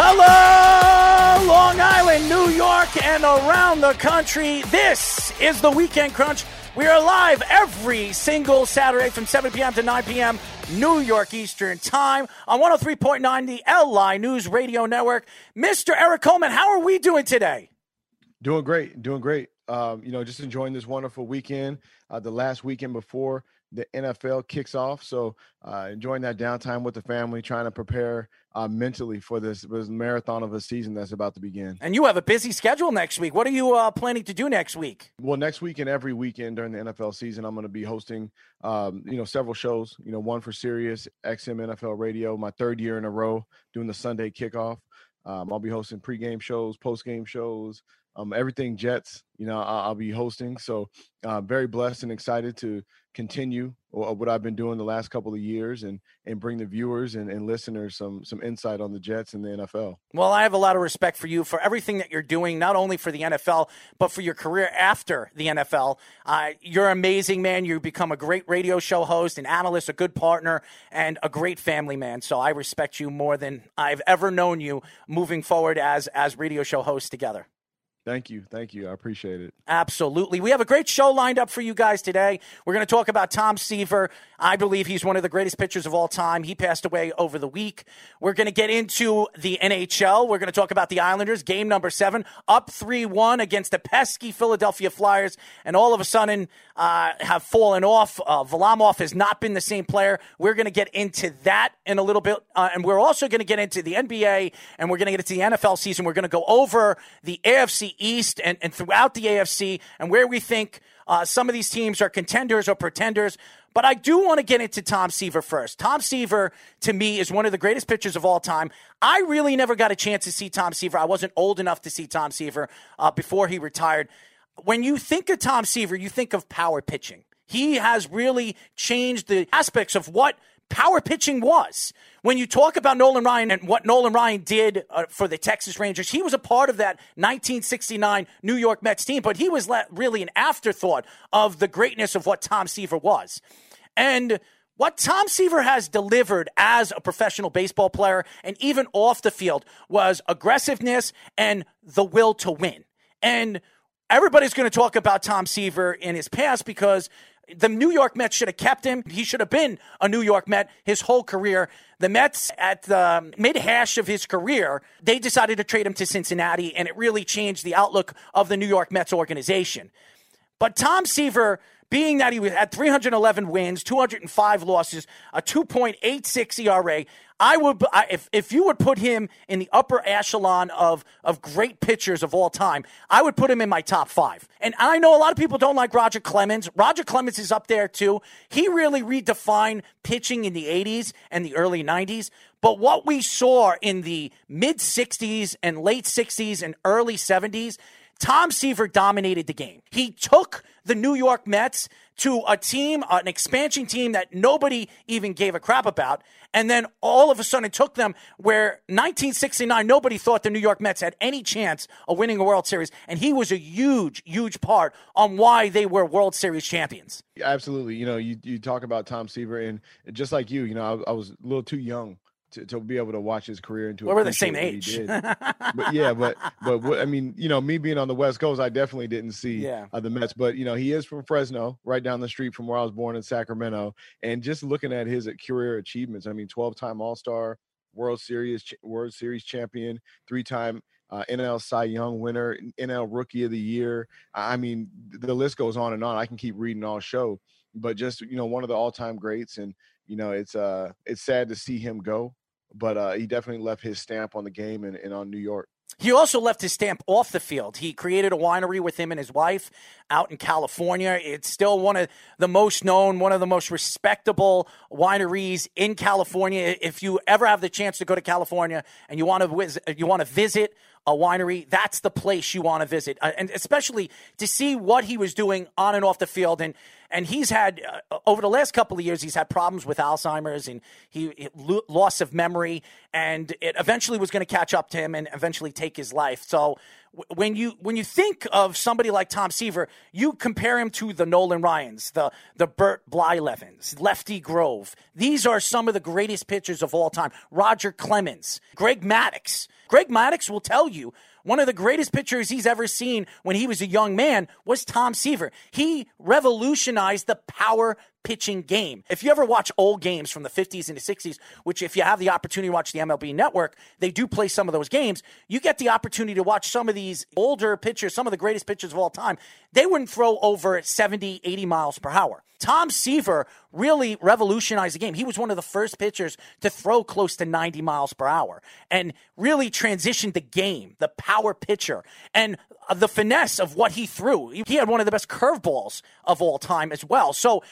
Hello, Long Island, New York, and around the country. This is the Weekend Crunch. We are live every single Saturday from 7 p.m. to 9 p.m. New York Eastern Time on 103.9, the LI News Radio Network. Mr. Eric Coleman, how are we doing today? Doing great, doing great. Um, you know, just enjoying this wonderful weekend. Uh, the last weekend before the NFL kicks off, so uh, enjoying that downtime with the family, trying to prepare uh, mentally for this, this marathon of a season that's about to begin. And you have a busy schedule next week. What are you uh, planning to do next week? Well, next week and every weekend during the NFL season, I'm going to be hosting, um, you know, several shows. You know, one for Sirius XM NFL Radio, my third year in a row doing the Sunday kickoff. Um, I'll be hosting pregame shows, postgame shows, um, everything Jets. You know, I'll, I'll be hosting. So, uh, very blessed and excited to continue what I've been doing the last couple of years and and bring the viewers and, and listeners some some insight on the Jets and the NFL. Well, I have a lot of respect for you for everything that you're doing, not only for the NFL but for your career after the NFL. Uh, you're amazing, man. You become a great radio show host, an analyst, a good partner, and a great family man. So I respect you more than I've ever known you moving forward as as radio show hosts together. Thank you. Thank you. I appreciate it. Absolutely. We have a great show lined up for you guys today. We're going to talk about Tom Seaver. I believe he's one of the greatest pitchers of all time. He passed away over the week. We're going to get into the NHL. We're going to talk about the Islanders, game number seven, up 3 1 against the pesky Philadelphia Flyers, and all of a sudden uh, have fallen off. Uh, has not been the same player. We're going to get into that in a little bit. Uh, and we're also going to get into the NBA, and we're going to get into the NFL season. We're going to go over the AFC East and, and throughout the AFC and where we think uh, some of these teams are contenders or pretenders. But I do want to get into Tom Seaver first. Tom Seaver, to me, is one of the greatest pitchers of all time. I really never got a chance to see Tom Seaver. I wasn't old enough to see Tom Seaver uh, before he retired. When you think of Tom Seaver, you think of power pitching. He has really changed the aspects of what power pitching was. When you talk about Nolan Ryan and what Nolan Ryan did uh, for the Texas Rangers, he was a part of that 1969 New York Mets team, but he was really an afterthought of the greatness of what Tom Seaver was. And what Tom Seaver has delivered as a professional baseball player and even off the field was aggressiveness and the will to win. And everybody's going to talk about Tom Seaver in his past because the New York Mets should have kept him. He should have been a New York Met his whole career. The Mets, at um, the mid hash of his career, they decided to trade him to Cincinnati, and it really changed the outlook of the New York Mets organization. But Tom Seaver, being that he had 311 wins, 205 losses, a 2.86 ERA, I would if if you would put him in the upper echelon of of great pitchers of all time, I would put him in my top five. And I know a lot of people don't like Roger Clemens. Roger Clemens is up there too. He really redefined pitching in the 80s and the early 90s. But what we saw in the mid 60s and late 60s and early 70s, Tom Seaver dominated the game. He took the New York Mets to a team, an expansion team that nobody even gave a crap about. And then all of a sudden it took them where 1969, nobody thought the New York Mets had any chance of winning a World Series. And he was a huge, huge part on why they were World Series champions. Absolutely. You know, you, you talk about Tom Seaver, and just like you, you know, I, I was a little too young to, to be able to watch his career into. Well, we're the same age. but yeah, but but what, I mean, you know, me being on the West Coast, I definitely didn't see yeah. uh, the Mets. But you know, he is from Fresno, right down the street from where I was born in Sacramento. And just looking at his career achievements, I mean, twelve-time All Star, World Series World Series champion, three-time. Uh, NL Cy Young winner, NL Rookie of the Year. I mean, the list goes on and on. I can keep reading all show, but just you know, one of the all-time greats, and you know, it's uh, it's sad to see him go but uh, he definitely left his stamp on the game and, and on New York. He also left his stamp off the field. He created a winery with him and his wife out in California. It's still one of the most known, one of the most respectable wineries in California. If you ever have the chance to go to California and you want to you want to visit a winery, that's the place you want to visit, uh, and especially to see what he was doing on and off the field. And and he's had uh, over the last couple of years, he's had problems with Alzheimer's and he, he lo- loss of memory, and it eventually was going to catch up to him and eventually take his life. So when you when you think of somebody like Tom Seaver, you compare him to the Nolan Ryans, the the Bert Blylevens, Lefty Grove. These are some of the greatest pitchers of all time. Roger Clemens, Greg Maddux. Greg Maddux will tell you one of the greatest pitchers he's ever seen when he was a young man was Tom Seaver. He revolutionized the power pitching game. If you ever watch old games from the 50s and the 60s, which if you have the opportunity to watch the MLB network, they do play some of those games, you get the opportunity to watch some of these older pitchers, some of the greatest pitchers of all time. They wouldn't throw over 70, 80 miles per hour. Tom Seaver really revolutionized the game. He was one of the first pitchers to throw close to 90 miles per hour and really transitioned the game, the power pitcher, and uh, the finesse of what he threw. He had one of the best curveballs of all time as well. So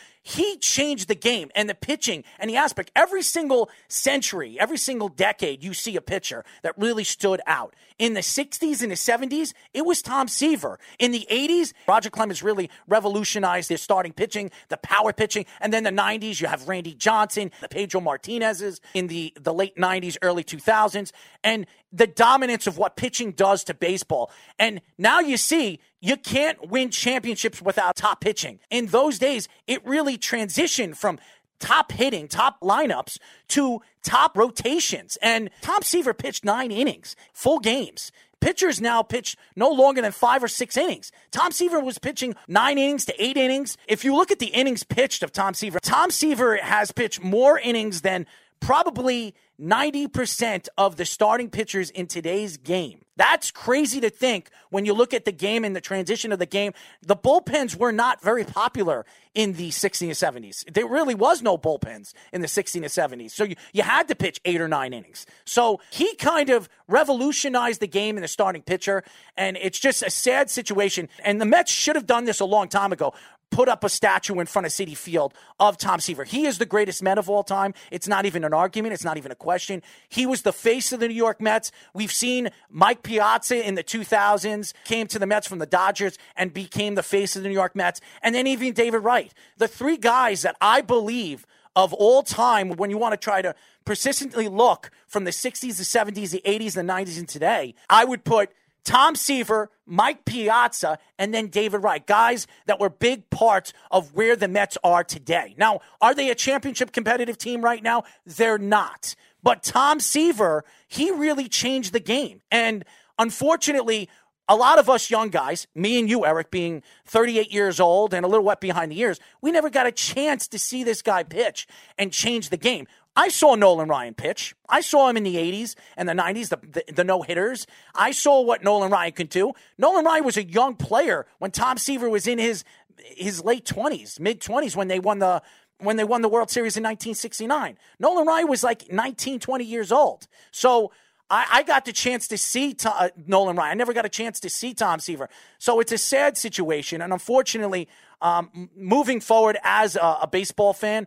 changed the game and the pitching and the aspect. Every single century, every single decade, you see a pitcher that really stood out. In the 60s and the 70s, it was Tom Seaver. In the 80s, Roger Clemens really revolutionized his starting pitching, the power pitching. And then the 90s, you have Randy Johnson, the Pedro Martinez's in the, the late 90s, early 2000s. And the dominance of what pitching does to baseball. And now you see you can't win championships without top pitching. In those days, it really transitioned from top hitting, top lineups to top rotations. And Tom Seaver pitched nine innings, full games. Pitchers now pitch no longer than five or six innings. Tom Seaver was pitching nine innings to eight innings. If you look at the innings pitched of Tom Seaver, Tom Seaver has pitched more innings than probably 90% of the starting pitchers in today's game. That's crazy to think when you look at the game and the transition of the game. The bullpens were not very popular in the 60s and 70s. There really was no bullpens in the 60s and 70s. So you, you had to pitch eight or nine innings. So he kind of revolutionized the game in the starting pitcher. And it's just a sad situation. And the Mets should have done this a long time ago put up a statue in front of Citi Field of Tom Seaver. He is the greatest Met of all time. It's not even an argument. It's not even a question. He was the face of the New York Mets. We've seen Mike Piazza in the 2000s came to the Mets from the Dodgers and became the face of the New York Mets. And then even David Wright. The three guys that I believe of all time when you want to try to persistently look from the 60s, the 70s, the 80s, the 90s, and today, I would put – Tom Seaver, Mike Piazza, and then David Wright, guys that were big parts of where the Mets are today. Now, are they a championship competitive team right now? They're not. But Tom Seaver, he really changed the game. And unfortunately, a lot of us young guys, me and you, Eric, being 38 years old and a little wet behind the ears, we never got a chance to see this guy pitch and change the game. I saw Nolan Ryan pitch. I saw him in the 80s and the 90s, the, the, the no hitters. I saw what Nolan Ryan could do. Nolan Ryan was a young player when Tom Seaver was in his his late 20s, mid 20s when they won the when they won the World Series in 1969. Nolan Ryan was like 19, 20 years old. So I, I got the chance to see uh, Nolan Ryan. I never got a chance to see Tom Seaver. So it's a sad situation. And unfortunately, um, moving forward as a, a baseball fan,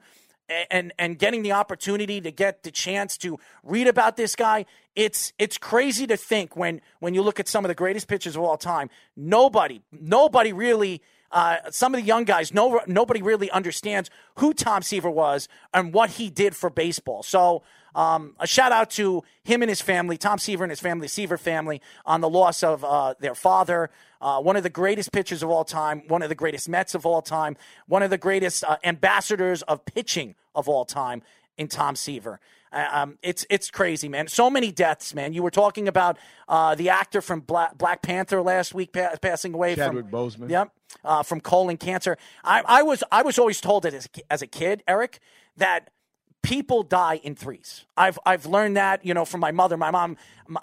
and and getting the opportunity to get the chance to read about this guy it's it's crazy to think when when you look at some of the greatest pitchers of all time nobody nobody really uh, some of the young guys no nobody really understands who Tom Seaver was and what he did for baseball. So um, a shout out to him and his family, Tom Seaver and his family, Seaver family, on the loss of uh, their father, uh, one of the greatest pitchers of all time, one of the greatest Mets of all time, one of the greatest uh, ambassadors of pitching of all time in Tom Seaver. Uh, um, it's it's crazy, man. So many deaths, man. You were talking about uh, the actor from Black, Black Panther last week pa- passing away. Chadwick from, Boseman. Yep, uh, from colon cancer. I, I was I was always told that as, as a kid, Eric, that people die in threes. I've I've learned that you know from my mother. My mom,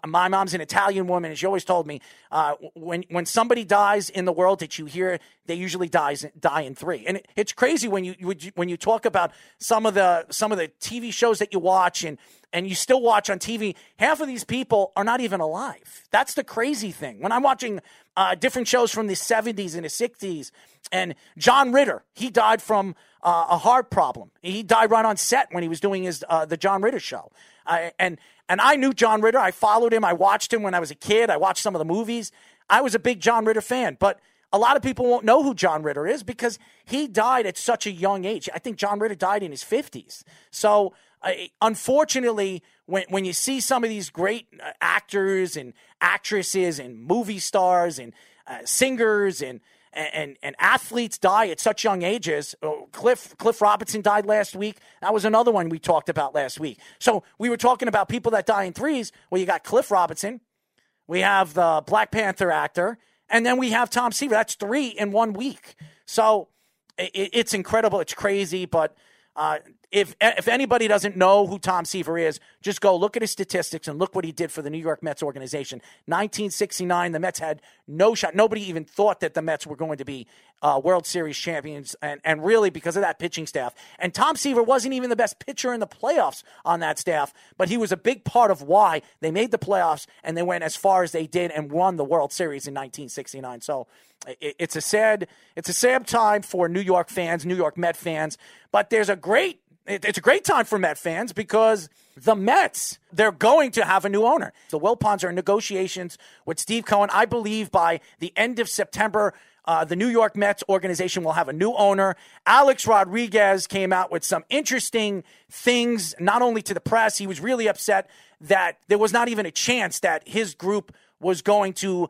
my, mom's an Italian woman, and she always told me uh, when when somebody dies in the world that you hear, they usually dies die in three. And it, it's crazy when you when you talk about some of the some of the TV shows that you watch and and you still watch on TV. Half of these people are not even alive. That's the crazy thing. When I'm watching uh, different shows from the 70s and the 60s, and John Ritter, he died from uh, a heart problem. He died right on set when he was doing his uh, the John Ritter show. Uh, and And I knew John Ritter. I followed him. I watched him when I was a kid. I watched some of the movies. I was a big John Ritter fan, but a lot of people won't know who John Ritter is because he died at such a young age. I think John Ritter died in his 50s. So, uh, unfortunately, when, when you see some of these great uh, actors and actresses and movie stars and uh, singers and and, and athletes die at such young ages. Oh, Cliff Cliff Robinson died last week. That was another one we talked about last week. So we were talking about people that die in threes. Well, you got Cliff Robinson, we have the Black Panther actor, and then we have Tom Seaver. That's three in one week. So it, it's incredible. It's crazy, but uh, if if anybody doesn't know who Tom Seaver is, just go look at his statistics and look what he did for the New York Mets organization. 1969, the Mets had no shot. Nobody even thought that the Mets were going to be uh, World Series champions, and and really because of that pitching staff. And Tom Seaver wasn't even the best pitcher in the playoffs on that staff, but he was a big part of why they made the playoffs and they went as far as they did and won the World Series in 1969. So it's a sad it's a sad time for New York fans, New York Met fans, but there's a great it's a great time for Met fans because the Mets, they're going to have a new owner. The Wilpons are in negotiations with Steve Cohen. I believe by the end of September, uh, the New York Mets organization will have a new owner. Alex Rodriguez came out with some interesting things, not only to the press, he was really upset that there was not even a chance that his group was going to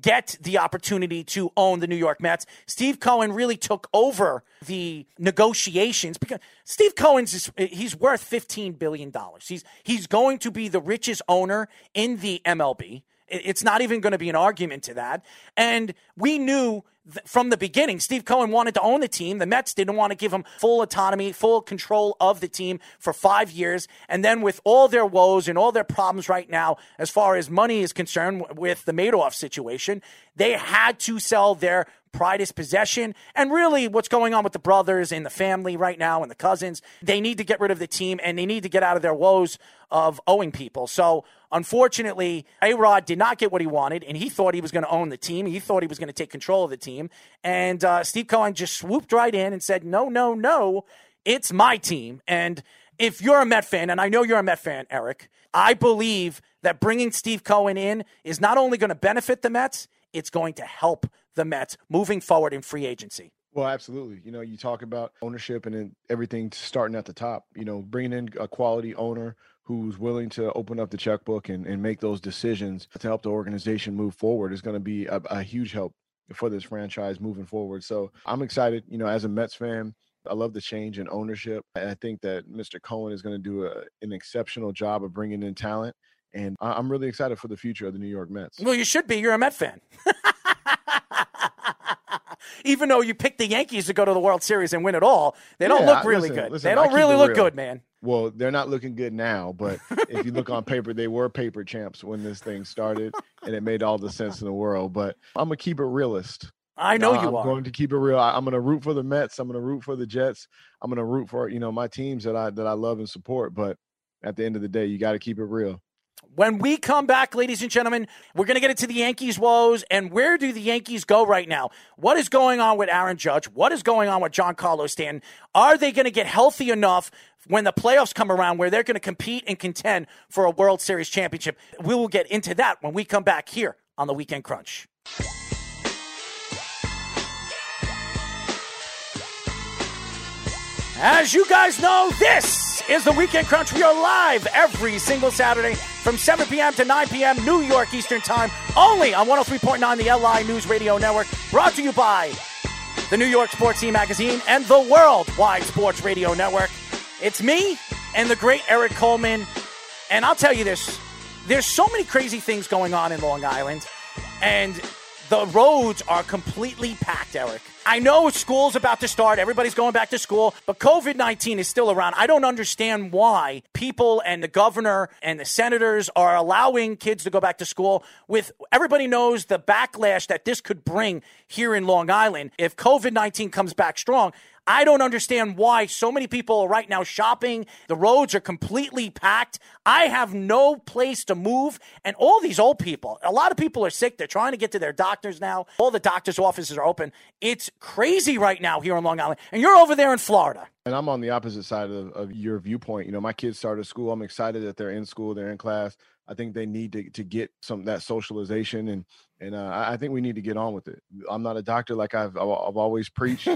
get the opportunity to own the New York Mets. Steve Cohen really took over the negotiations because Steve Cohen's he's worth 15 billion dollars. He's he's going to be the richest owner in the MLB. It's not even going to be an argument to that. And we knew from the beginning, Steve Cohen wanted to own the team. The Mets didn't want to give him full autonomy, full control of the team for five years. And then, with all their woes and all their problems right now, as far as money is concerned, with the Madoff situation, they had to sell their pridest possession. And really, what's going on with the brothers and the family right now and the cousins, they need to get rid of the team and they need to get out of their woes of owing people. So, unfortunately, A Rod did not get what he wanted, and he thought he was going to own the team. He thought he was going to take control of the team. And uh, Steve Cohen just swooped right in and said, No, no, no, it's my team. And if you're a Met fan, and I know you're a Met fan, Eric, I believe that bringing Steve Cohen in is not only going to benefit the Mets, it's going to help the Mets moving forward in free agency. Well, absolutely. You know, you talk about ownership and everything starting at the top. You know, bringing in a quality owner who's willing to open up the checkbook and, and make those decisions to help the organization move forward is going to be a, a huge help for this franchise moving forward. So I'm excited. You know, as a Mets fan, I love the change in ownership. I think that Mr. Cohen is going to do a, an exceptional job of bringing in talent. And I'm really excited for the future of the New York Mets. Well, you should be. You're a Met fan. Even though you picked the Yankees to go to the World Series and win it all, they don't look really listen, good. listen, they don't really look good, man. Well, they're not looking good now, but if you look on paper, they were paper champs when this thing started, and it made all the sense in the world. But I'm gonna keep it realist. I know No, you I'm are. going to keep it real. I, I'm going to root for the Mets. I'm going to root for the Jets. I'm going to root for you know my teams that I that I love and support. But at the end of the day, you got to keep it real. When we come back, ladies and gentlemen, we're going to get into the Yankees' woes and where do the Yankees go right now? What is going on with Aaron Judge? What is going on with Giancarlo Stanton? Are they going to get healthy enough when the playoffs come around where they're going to compete and contend for a World Series championship? We will get into that when we come back here on the Weekend Crunch. As you guys know, this is the Weekend Crunch. We are live every single Saturday from 7 p.m. to 9 p.m. New York Eastern Time, only on 103.9 the LI News Radio Network, brought to you by the New York Sports Team Magazine and the Worldwide Sports Radio Network. It's me and the great Eric Coleman. And I'll tell you this there's so many crazy things going on in Long Island, and the roads are completely packed, Eric. I know school's about to start, everybody's going back to school, but COVID 19 is still around. I don't understand why people and the governor and the senators are allowing kids to go back to school with everybody knows the backlash that this could bring here in Long Island if COVID 19 comes back strong. I don't understand why so many people are right now shopping. The roads are completely packed. I have no place to move. And all these old people, a lot of people are sick. They're trying to get to their doctors now. All the doctor's offices are open. It's crazy right now here on Long Island, and you're over there in Florida. And I'm on the opposite side of, of your viewpoint. You know, my kids started school. I'm excited that they're in school, they're in class. I think they need to, to get some that socialization and and uh, I think we need to get on with it. I'm not a doctor like I've I've always preached,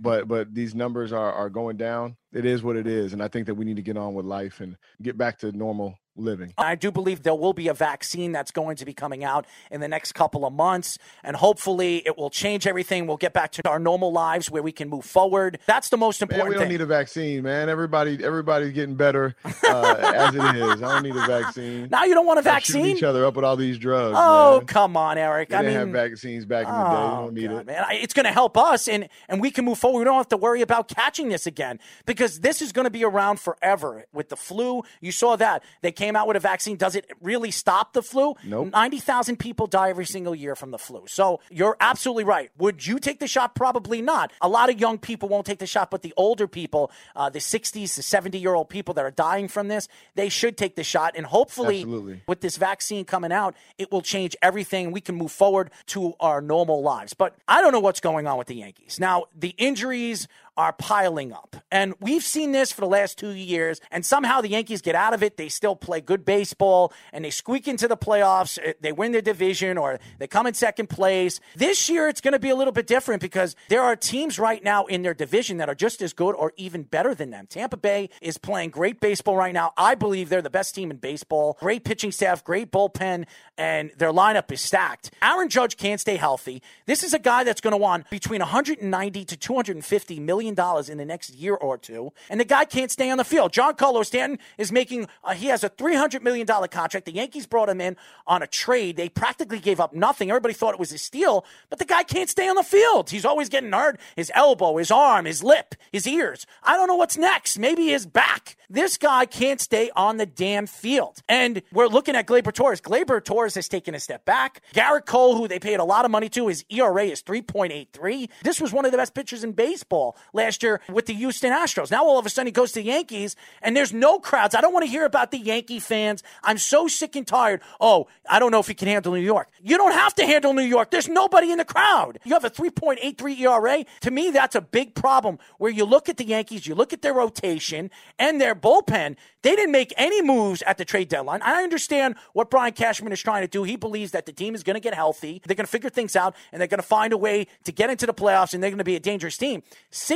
but but these numbers are are going down. It is what it is, and I think that we need to get on with life and get back to normal living. I do believe there will be a vaccine that's going to be coming out in the next couple of months, and hopefully it will change everything. We'll get back to our normal lives where we can move forward. That's the most important. Man, we don't thing. need a vaccine, man. Everybody, everybody's getting better uh, as it is. I don't need a vaccine. Now you don't want a vaccine. each other up with all these drugs. Oh man. come on, Eric. They I didn't mean, have vaccines back in the day. You Oh, don't need God, it. man. It's going to help us, and and we can move forward. We don't have to worry about catching this again because this is going to be around forever. With the flu, you saw that they came out with a vaccine. Does it really stop the flu? Nope. Ninety thousand people die every single year from the flu. So you're absolutely right. Would you take the shot? Probably not. A lot of young people won't take the shot, but the older people, uh, the 60s, the 70 year old people that are dying from this, they should take the shot, and hopefully Absolutely. with this vaccine coming out, it will change everything. We can move forward to our normal lives. But I don't know what's going on with the Yankees. Now, the injuries are piling up. And we've seen this for the last two years. And somehow the Yankees get out of it. They still play good baseball and they squeak into the playoffs. Eh, They win their division or they come in second place. This year, it's going to be a little bit different because there are teams right now in their division that are just as good or even better than them. Tampa Bay is playing great baseball right now. I believe they're the best team in baseball. Great pitching staff, great bullpen, and their lineup is stacked. Aaron Judge can't stay healthy. This is a guy that's going to want between 190 to 250 million dollars in the next year or two, and the guy can't stay on the field. Giancarlo Stanton is making. Uh, he has a 300 million dollar contract. The Yankees brought him in on a trade. They practically gave up nothing. Everybody thought it was a steal, but the guy can't stay on the field. He's always getting hurt. His elbow, his arm, his lip, his ears. I don't know what's next. Maybe his back. This guy can't stay on the damn field. And we're looking at Gleyber Torres. Gleyber Torres has taken a step back. Gerrit Cole, who they paid a lot of money to, his ERA is 3.83. This was one of the best pitchers in baseball last year with the Houston Astros. Now all of a sudden he goes to the Yankees and there's no crowds. I don't want to hear about the Yankee fans. I'm so sick and tired. Oh, I don't know if he can handle New York. You don't have to handle New York. There's nobody in the crowd. You have a 3.83 ERA. To me, that's a big problem where you look at the Yankees, you look at their rotation and their bullpen. They didn't make any moves at the trade deadline. I understand what Brian Cashman is trying to do. He believes that the team is going to get healthy. They're going to figure things out and they're going to find a way to get into the playoffs and they're going to be a dangerous team.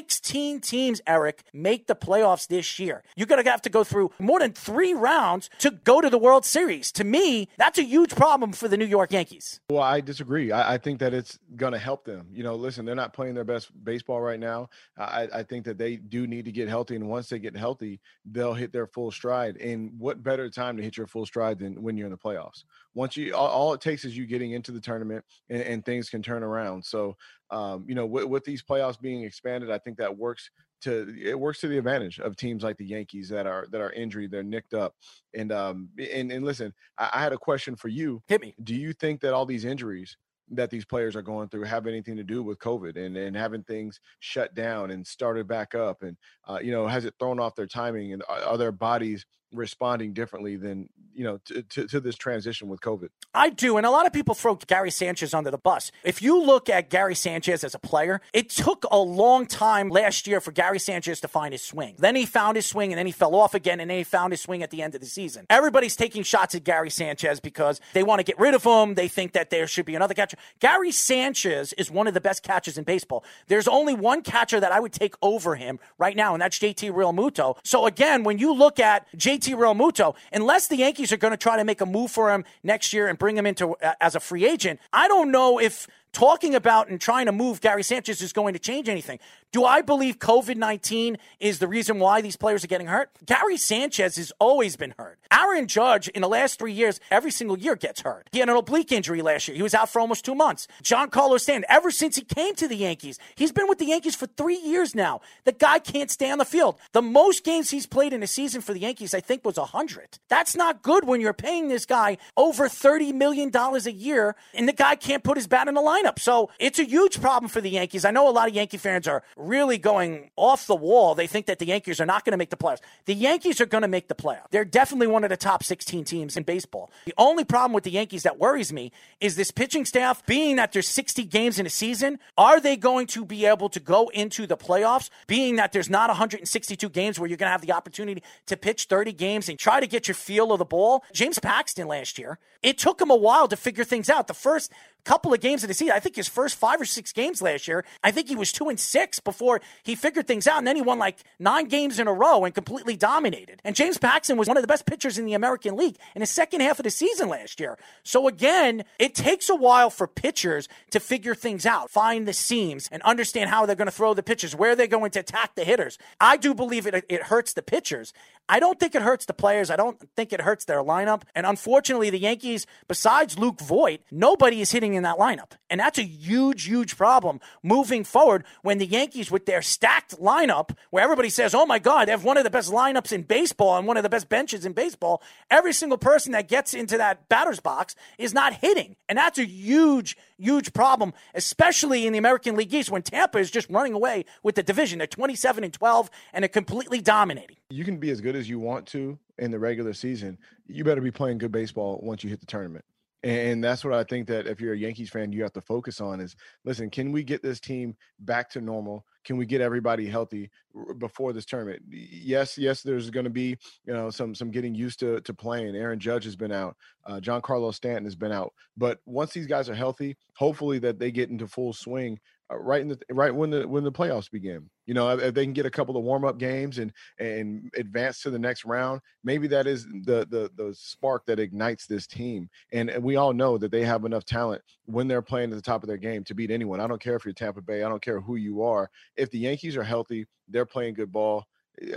16 teams, Eric, make the playoffs this year. You're going to have to go through more than three rounds to go to the World Series. To me, that's a huge problem for the New York Yankees. Well, I disagree. I, I think that it's going to help them. You know, listen, they're not playing their best baseball right now. I, I think that they do need to get healthy, and once they get healthy, they'll hit their full stride. And what better time to hit your full stride than when you're in the playoffs? Once you, all, all it takes is you getting into the tournament, and, and things can turn around. So, um, you know, with, with these playoffs being expanded, I think that works to it works to the advantage of teams like the Yankees that are that are injured, they're nicked up. And um and, and listen, I, I had a question for you. Hit me. Do you think that all these injuries that these players are going through have anything to do with COVID and, and having things shut down and started back up? And, uh, you know, has it thrown off their timing and are, are their bodies responding differently than, you know, to, to, to this transition with COVID? I do, and a lot of people throw Gary Sanchez under the bus. If you look at Gary Sanchez as a player, it took a long time last year for Gary Sanchez to find his swing. Then he found his swing, and then he fell off again, and then he found his swing at the end of the season. Everybody's taking shots at Gary Sanchez because they want to get rid of him. They think that there should be another catcher. Gary Sanchez is one of the best catchers in baseball. There's only one catcher that I would take over him right now, and that's JT Realmuto. So again, when you look at JT Realmuto, unless the Yankees are going to try to make a move for him next year and bring him into uh, as a free agent, I don't know if talking about and trying to move Gary Sanchez is going to change anything. Do I believe COVID 19 is the reason why these players are getting hurt? Gary Sanchez has always been hurt. Aaron Judge, in the last three years, every single year gets hurt. He had an oblique injury last year. He was out for almost two months. Giancarlo Stanton, ever since he came to the Yankees, he's been with the Yankees for three years now. The guy can't stay on the field. The most games he's played in a season for the Yankees, I think, was 100. That's not good when you're paying this guy over $30 million a year and the guy can't put his bat in the lineup. lineup. So it's a huge problem for the Yankees. I know a lot of Yankee fans are really going off the wall. They think that the Yankees are not going to make the playoffs. The Yankees are going to make the playoffs. They're definitely one of the top 16 teams in baseball. The only problem with the Yankees that worries me is this pitching staff, being that there's 60 games in a season, are they going to be able to go into the playoffs, being that there's not 162 games where you're going to have the opportunity to pitch 30 games and try to get your feel of the ball? James Paxton last year, it took him a while to figure things out. The first couple of games of the season. I think his first five or six games last year, I think he was two and six before he figured things out. And then he won like nine games in a row and completely dominated. And James Paxton was one of the best pitchers in the American League in the second half of the season last year. So again, it takes a while for pitchers to figure things out, find the seams, and understand how they're going to throw the pitches, where they're going to attack the hitters. I do believe it, it hurts the pitchers. I don't think it hurts the players. I don't think it hurts their lineup. And unfortunately, the Yankees, besides Luke Voit, nobody is hitting in that lineup. And that's a huge, huge problem moving forward when the Yankees, with their stacked lineup, where everybody says, oh my God, they have one of the best lineups in baseball and one of the best benches in baseball, every single person that gets into that batter's box is not hitting. And that's a huge, huge problem, especially in the American League East when Tampa is just running away with the division. They're 27 and 12 and they're completely dominating. You can be as good as you want to in the regular season. You better be playing good baseball once you hit the tournament. And that's what I think that if you're a Yankees fan, you have to focus on is listen, can we get this team back to normal? Can we get everybody healthy before this tournament? Yes, yes, there's going to be you know some some getting used to to playing. Aaron Judge has been out, uh, Giancarlo Stanton has been out, but once these guys are healthy, hopefully that they get into full swing Uh, right in the right when the when the playoffs begin. You know, if they can get a couple of warm up games and and advance to the next round, maybe that is the the the spark that ignites this team. And we all know that they have enough talent when they're playing at the top of their game to beat anyone. I don't care if you're Tampa Bay. I don't care who you are. If the Yankees are healthy, they're playing good ball.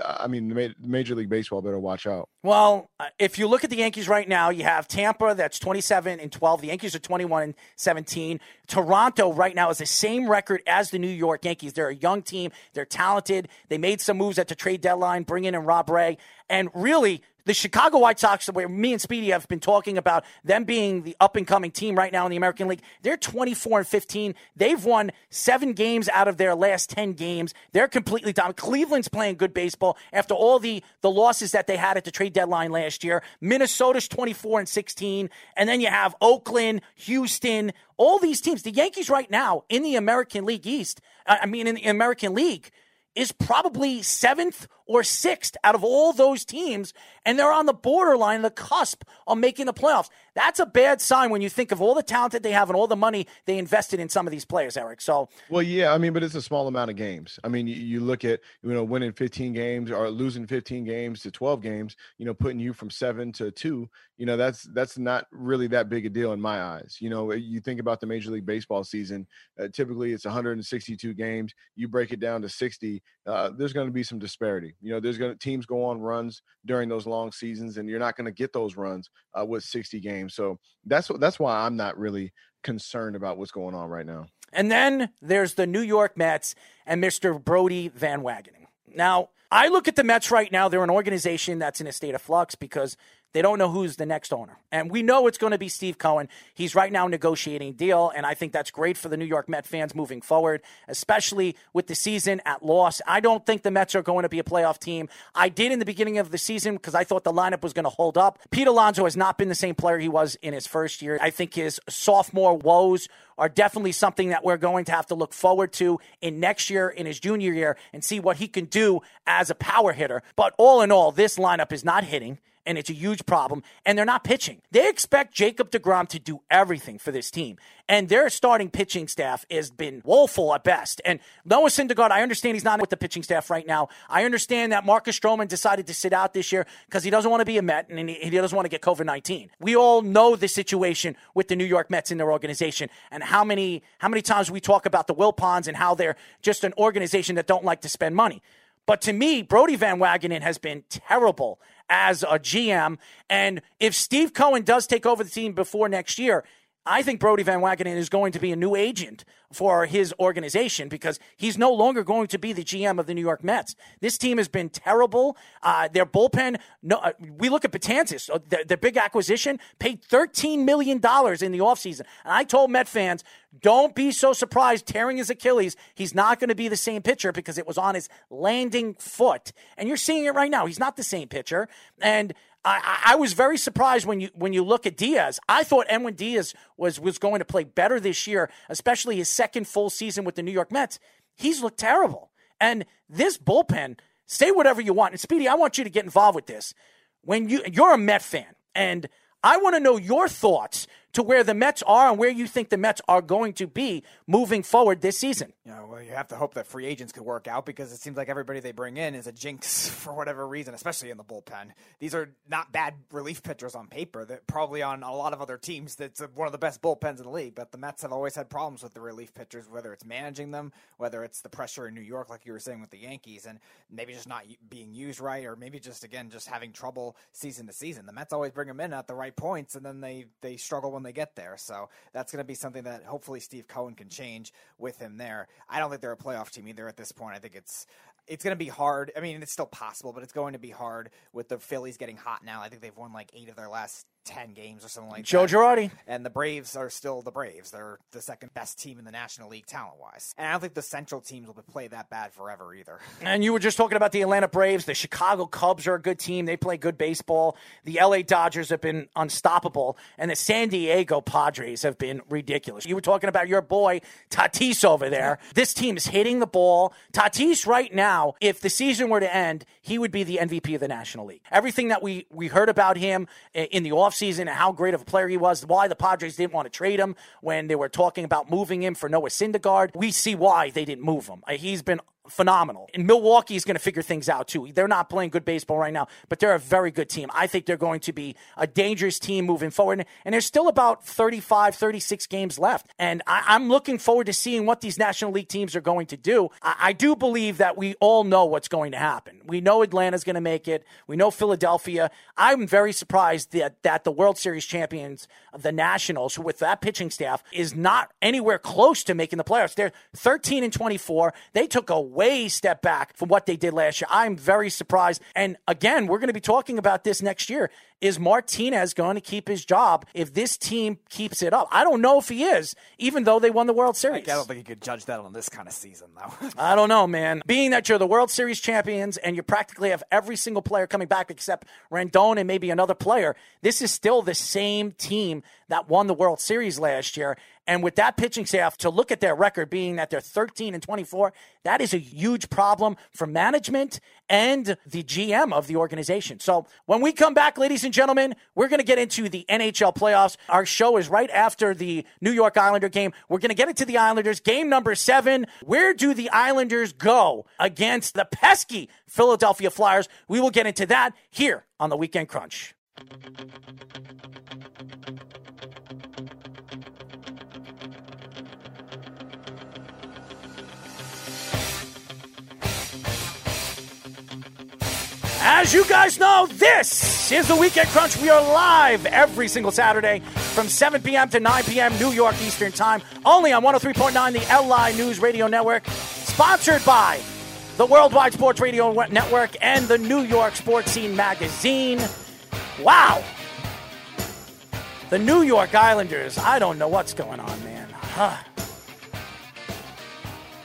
I mean, Major League Baseball better watch out. Well, uh, if you look at the Yankees right now, you have Tampa that's 27 and 12. The Yankees are 21 and 17. Toronto right now is the same record as the New York Yankees. They're a young team. They're talented. They made some moves at the trade deadline, bringing in Rob Ray. And really, the Chicago White Sox, where me and Speedy have been talking about them being the up and coming team right now in the American League, they're 24 and 15. They've won seven games out of their last 10 games. They're completely down. Cleveland's playing good baseball after all the, the losses that they had at the trade deadline last year. Minnesota's 24 and 16. And then you have Oakland, Houston, all these teams. The Yankees right now in the American League East, I mean, in the American League, is probably seventh or sixth out of all those teams, and they're on the borderline, the cusp of making the playoffs. That's a bad sign when you think of all the talent that they have and all the money they invested in some of these players, Eric. So, well, yeah, I mean, but it's a small amount of games. I mean, you, you look at you know winning 15 games or losing 15 games to 12 games, you know, putting you from seven to two. You know, that's that's not really that big a deal in my eyes. You know, you think about the Major League Baseball season. Uh, typically, it's 162 games. You break it down to 60. Uh, there's going to be some disparity. You know, there's going to teams go on runs during those long seasons, and you're not going to get those runs uh, with 60 games. So that's that's why I'm not really concerned about what's going on right now. And then there's the New York Mets and Mr. Brodie Van Wagenen. Now, I look at the Mets right now. They're an organization that's in a state of flux because they don't know who's the next owner. And we know it's going to be Steve Cohen. He's right now negotiating deal, and I think that's great for the New York Met fans moving forward, especially with the season at loss. I don't think the Mets are going to be a playoff team. I did in the beginning of the season because I thought the lineup was going to hold up. Pete Alonso has not been the same player he was in his first year. I think his sophomore woes are definitely something that we're going to have to look forward to in next year, in his junior year, and see what he can do as a power hitter. But all in all, this lineup is not hitting and it's a huge problem. And they're not pitching. They expect Jacob DeGrom to do everything for this team. And their starting pitching staff has been woeful at best. And Noah Syndergaard, I understand he's not with the pitching staff right now. I understand that Marcus Stroman decided to sit out this year because he doesn't want to be a Met and he doesn't want to get COVID 19. We all know the situation with the New York Mets in their organization and how many, how many times we talk about the Wilpons and how they're just an organization that don't like to spend money. But to me, Brodie Van Wagenen has been terrible as a GM. And if Steve Cohen does take over the team before next year, I think Brodie Van Wagenen is going to be a new agent for his organization because he's no longer going to be the GM of the New York Mets. This team has been terrible. Uh, their bullpen, no, uh, we look at Betances, uh, the, the, big acquisition, paid $13 million in the offseason. And I told Met fans, don't be so surprised tearing his Achilles. He's not going to be the same pitcher because it was on his landing foot. And you're seeing it right now. He's not the same pitcher. And I, I, was very surprised when you when you look at Diaz. I thought Edwin Diaz was was going to play better this year, especially his second full season with the New York Mets. He's looked terrible. And this bullpen, say whatever you want. And Speedy, I want you to get involved with this. When you you're a Met fan, and I want to know your thoughts to where the Mets are and where you think the Mets are going to be moving forward this season. Know, well, you have to hope that free agents could work out because it seems like everybody they bring in is a jinx for whatever reason, especially in the bullpen. These are not bad relief pitchers on paper. That probably on a lot of other teams, that's one of the best bullpens in the league. But the Mets have always had problems with the relief pitchers, whether it's managing them, whether it's the pressure in New York, like you were saying with the Yankees, and maybe just not being used right, or maybe just again just having trouble season to season. The Mets always bring them in at the right points, and then they they struggle when they get there. So that's going to be something that hopefully Steve Cohen can change with him there. I don't think they're a playoff team either at this point. I think it's it's going to be hard. I mean, it's still possible, but it's going to be hard with the Phillies getting hot now. I think they've won like eight of their last 10 games or something like Joe that. Joe Girardi. And the Braves are still the Braves. They're the second best team in the National League talent wise. And I don't think the Central teams will play that bad forever either. And you were just talking about the Atlanta Braves. The Chicago Cubs are a good team. They play good baseball. The LA Dodgers have been unstoppable. And the San Diego Padres have been ridiculous. You were talking about your boy, Tatis, over there. this team is hitting the ball. Tatis, right now, if the season were to end, he would be the MVP of the National League. Everything that we, we heard about him eh, in the offseason and how great of a player he was, why the Padres didn't want to trade him when they were talking about moving him for Noah Syndergaard. We see why they didn't move him. Uh, he's been phenomenal. And Milwaukee is going to figure things out too. They're not playing good baseball right now, but they're a very good team. I think they're going to be a dangerous team moving forward. And there's still about 35, 36 games left. And I, am looking forward to seeing what these National League teams are going to do. I, I do believe that we all know what's going to happen. We know Atlanta's going to make it. We know Philadelphia. I'm very surprised that, that the World Series champions, the Nationals, who with that pitching staff, is not anywhere close to making the playoffs. They're 13 and 24. They took a way step back from what they did last year. I'm very surprised. And again, we're going to be talking about this next year. Is Martinez going to keep his job if this team keeps it up? I don't know if he is, even though they won the World Series. I don't think you could judge that on this kind of season, though. I don't know, man. Being that you're the World Series champions and you practically have every single player coming back except Rendon and maybe another player, this is still the same team that won the World Series last year. And with that pitching staff, to look at their record being that they're 13 and 24, that is a huge problem for management and the GM of the organization. So when we come back, ladies and gentlemen, we're going to get into the NHL playoffs. Our show is right after the New York Islander game. We're going to get into the Islanders. Game number seven. Where do the Islanders go against the pesky Philadelphia Flyers? We will get into that here on the Weekend Crunch. As you guys know, this is the Weekend Crunch. We are live every single Saturday from 7 p.m. to 9 p.m. New York Eastern Time, only on 103.9, the LI News Radio Network, sponsored by the Worldwide Sports Radio Network and the New York Sports Scene Magazine. Wow. The New York Islanders, I don't know what's going on, man. Huh.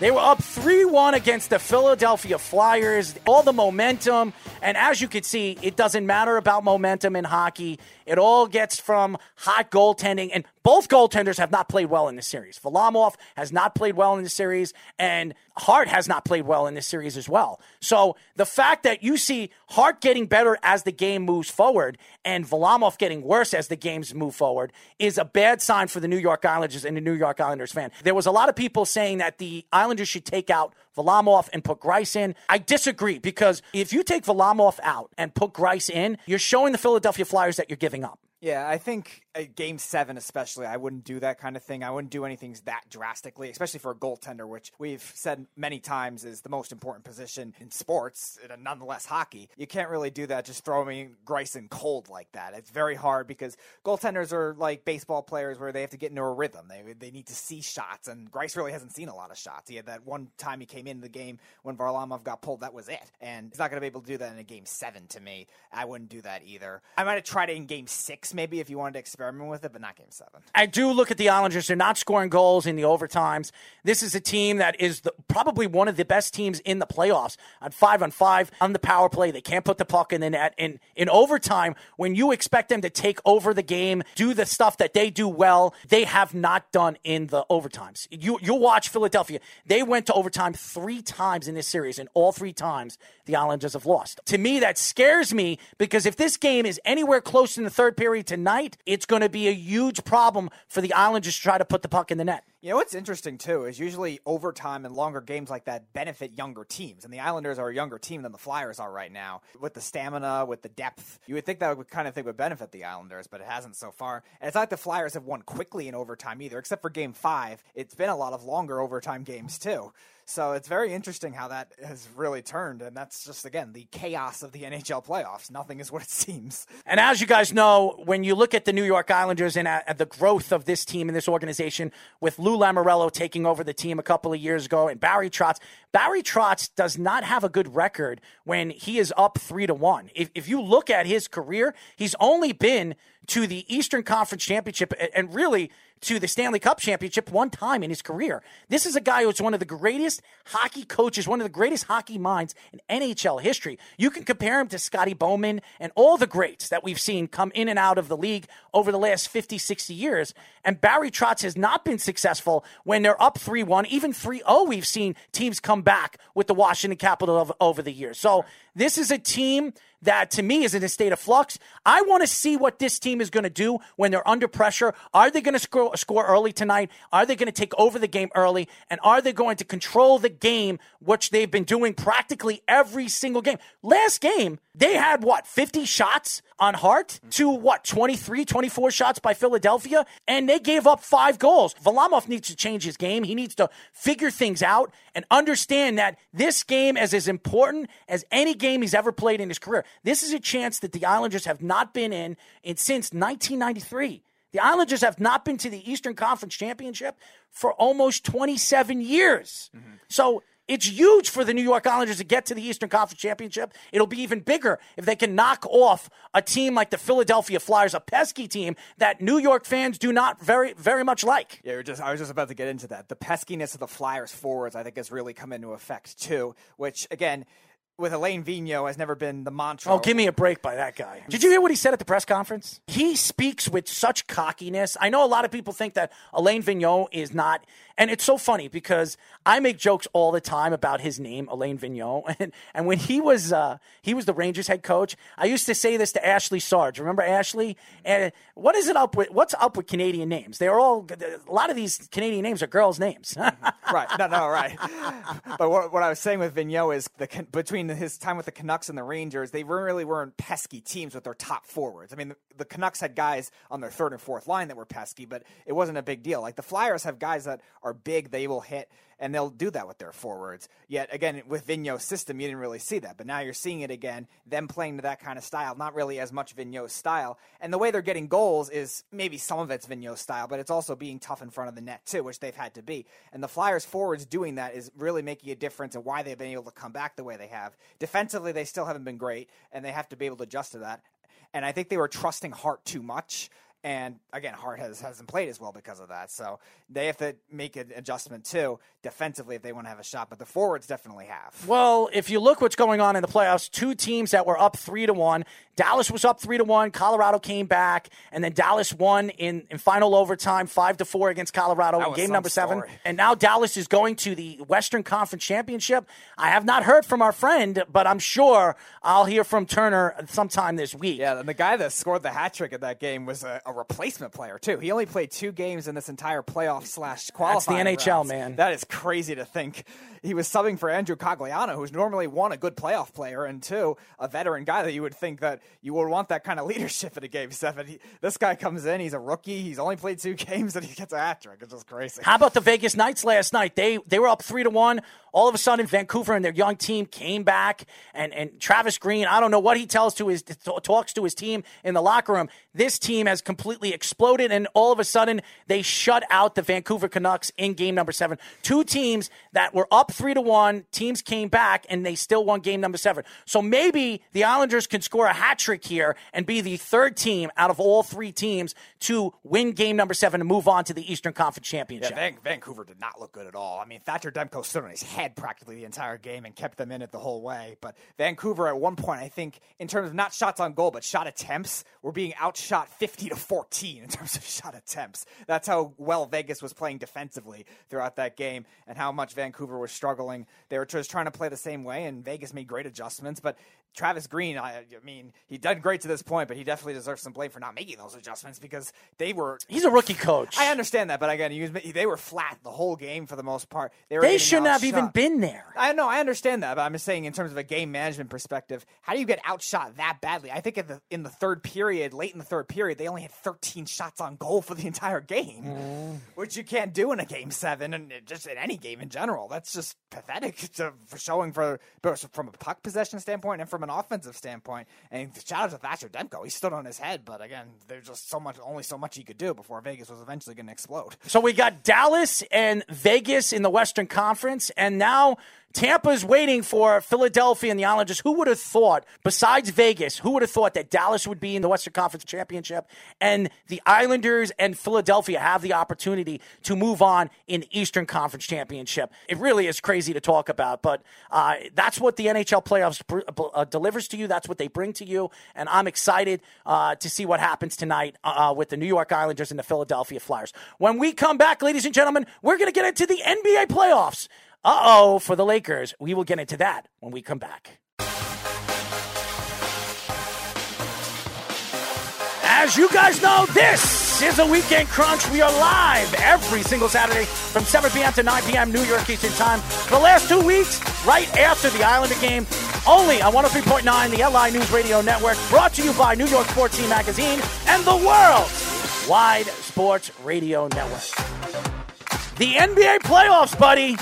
They were up 3 1 against the Philadelphia Flyers. All the momentum. And as you can see, it doesn't matter about momentum in hockey. It all gets from hot goaltending. And both goaltenders have not played well in this series. Varlamov has not played well in this series, and Hart has not played well in this series as well. So the fact that you see Hart getting better as the game moves forward and Varlamov getting worse as the games move forward is a bad sign for the New York Islanders and the New York Islanders fan. There was a lot of people saying that the Islanders should take out Varlamov and put Greiss in. I disagree because if you take Varlamov out and put Greiss in, you're showing the Philadelphia Flyers that you're giving up. Yeah, I think uh, game seven, especially, I wouldn't do that kind of thing. I wouldn't do anything that drastically, especially for a goaltender, which we've said many times is the most important position in sports, and nonetheless hockey. You can't really do that just throwing Greiss in cold like that. It's very hard because goaltenders are like baseball players where they have to get into a rhythm. They they need to see shots, and Greiss really hasn't seen a lot of shots. He had that one time he came into the game when Varlamov got pulled. That was it, and he's not going to be able to do that in a game seven. To me, I wouldn't do that either. I might have tried it in game six, maybe if you wanted to experiment with it, but not game seven. I do look at the Islanders. They're not scoring goals in the overtimes. This is a team that is the, probably one of the best teams in the playoffs on five on five on the power play. They can't put the puck in the net. In, in overtime, when you expect them to take over the game, do the stuff that they do well, they have not done in the overtimes. You, you'll watch Philadelphia. They went to overtime three times in this series, and all three times the Islanders have lost. To me, that scares me because if this game is anywhere close in the third period tonight, it's going to be a huge problem for the Islanders to try to put the puck in the net. You know what's interesting too is usually overtime and longer games like that benefit younger teams, and the Islanders are a younger team than the Flyers are right now. With the stamina, with the depth, you would think that would kind of thing would benefit the Islanders, but it hasn't so far. And it's not like the Flyers have won quickly in overtime either, except for Game Five. It's been a lot of longer overtime games too. So it's very interesting how that has really turned, and that's just again the chaos of the NHL playoffs. Nothing is what it seems. And as you guys know, when you look at the New York Islanders and at, the growth of this team and this organization, with Lou Lamoriello taking over the team a couple of years ago, and Barry Trotz, Barry Trotz does not have a good record when he is up three to one. If, if you look at his career, he's only been to the Eastern Conference Championship and really to the Stanley Cup championship one time in his career. This is a guy who's one of the greatest hockey coaches, one of the greatest hockey minds in NHL history. You can compare him to Scotty Bowman and all the greats that we've seen come in and out of the league over the last 50, 60 years. And Barry Trotz has not been successful when they're up 3 1, even 3 0. We've seen teams come back with the Washington Capital over the years. So this is a team that to me is in a state of flux. I want to see what this team is going to do when they're under pressure. Are they going to score, score early tonight? Are they going to take over the game early? And are they going to control the game, which they've been doing practically every single game? Last game, they had what, 50 shots on Hart to what, 23, 24 shots by Philadelphia? And they gave up five goals. Varlamov needs to change his game. He needs to figure things out and understand that this game is as important as any game he's ever played in his career. This is a chance that the Islanders have not been in, in since 1993. The Islanders have not been to the Eastern Conference Championship for almost 27 years. Mm-hmm. So it's huge for the New York Islanders to get to the Eastern Conference Championship. It'll be even bigger if they can knock off a team like the Philadelphia Flyers, a pesky team that New York fans do not very, very much like. Yeah, just, I was just about to get into that. The peskiness of the Flyers forwards, I think, has really come into effect too, which, again, with Alain Vigneault has never been the mantra. Oh, give me a break by that guy. Did you hear what he said at the press conference? He speaks with such cockiness. I know a lot of people think that Alain Vigneault is not, and it's so funny because I make jokes all the time about his name, Alain Vigneault, and and when he was uh, he was the Rangers head coach, I used to say this to Ashley Sarge. Remember Ashley? And what is it up with? What's up with Canadian names? They are all a lot of these Canadian names are girls' names. right? No, no, right. But what, what I was saying with Vigneault is the between his time with the Canucks and the Rangers, they really weren't pesky teams with their top forwards. I mean, the, the, Canucks had guys on their third and fourth line that were pesky, but it wasn't a big deal. Like the Flyers have guys that are big, they will hit, and they'll do that with their forwards. Yet again, with Vigneault's system, you didn't really see that, but now you're seeing it again. Them playing to that kind of style, not really as much Vigneault's style, and the way they're getting goals is maybe some of it's Vigneault's style, but it's also being tough in front of the net too, which they've had to be. And the Flyers forwards doing that is really making a difference in why they've been able to come back the way they have. Defensively, they still haven't been great, and they have to be able to adjust to that. And I think they were trusting Hart too much. And again, Hart has hasn't played as well because of that. So they have to make an adjustment too defensively if they want to have a shot. But the forwards definitely have. Well, if you look what's going on in the playoffs, two teams that were up three to one. Dallas was up three to one. Colorado came back, and then Dallas won in, in final overtime, five to four against Colorado in game number seven. Story. And now Dallas is going to the Western Conference Championship. I have not heard from our friend, but I'm sure I'll hear from Turner sometime this week. Yeah, and the guy that scored the hat trick in that game was a, a replacement player too. He only played two games in this entire playoff slash qualifying. That's the NHL, rounds. man. That is crazy to think. He was subbing for Andrew Cogliano, who's normally one a good playoff player, and two a veteran guy that you would think that you would want that kind of leadership in a game seven. He, this guy comes in, he's a rookie, he's only played two games, and he gets a hat trick. It's just crazy. How about the Vegas Knights last night? They they were up three to one. All of a sudden, Vancouver and their young team came back, and, and Travis Green. I don't know what he tells to his talks to his team in the locker room. This team has completely exploded, and all of a sudden, they shut out the Vancouver Canucks in game number seven. Two teams that were up three to one. Teams came back, and they still won game number seven. So maybe the Islanders can score a hat trick here and be the third team out of all three teams to win game number seven and move on to the Eastern Conference Championship. Yeah, Vancouver did not look good at all. I mean, Thatcher Demko stood on his head practically the entire game and kept them in it the whole way. But Vancouver, at one point, I think, in terms of not shots on goal, but shot attempts, were being outshot 50 to 14 in terms of shot attempts. That's how well Vegas was playing defensively throughout that game and how much Vancouver was struggling. They were just trying to play the same way, and Vegas made great adjustments. But Travis Green, I, I, mean, he done great to this point, but he definitely deserves some blame for not making those adjustments because they were. He's a rookie coach. I understand that, but again, was, they were flat the whole game for the most part. They, they shouldn't have even been there. I know, I understand that, but I'm just saying, in terms of a game management perspective, how do you get outshot that badly? I think in the in the third period, late in the third period, they only had 13 shots on goal for the entire game, mm. which you can't do in a game seven, and just in any game in general. That's just pathetic to, for showing for from a puck possession standpoint and from an offensive standpoint. And shout out to Thatcher Demko, he stood on his head, but again, there's just so much, only so much he could do before Vegas was eventually going to explode. So we got Dallas and Vegas in the Western Conference, and now Tampa's waiting for Philadelphia and the Islanders. Who would have thought, besides Vegas, who would have thought that Dallas would be in the Western Conference Championship and the Islanders and Philadelphia have the opportunity to move on in the Eastern Conference Championship? It really is crazy to talk about, but uh, that's what the NHL playoffs uh, delivers to you. That's what they bring to you. And I'm excited uh, to see what happens tonight uh, with the New York Islanders and the Philadelphia Flyers. When we come back, ladies and gentlemen, we're going to get into the NBA playoffs. Uh oh, for the Lakers. We will get into that when we come back. As you guys know, this is a weekend crunch. We are live every single Saturday from 7 p.m. to 9 p.m. New York Eastern Time. For the last two weeks, right after the Islander game, only on 103.9, the LI News Radio Network, brought to you by New York Sports Team Magazine and the World Wide Sports Radio Network. The NBA playoffs, buddy.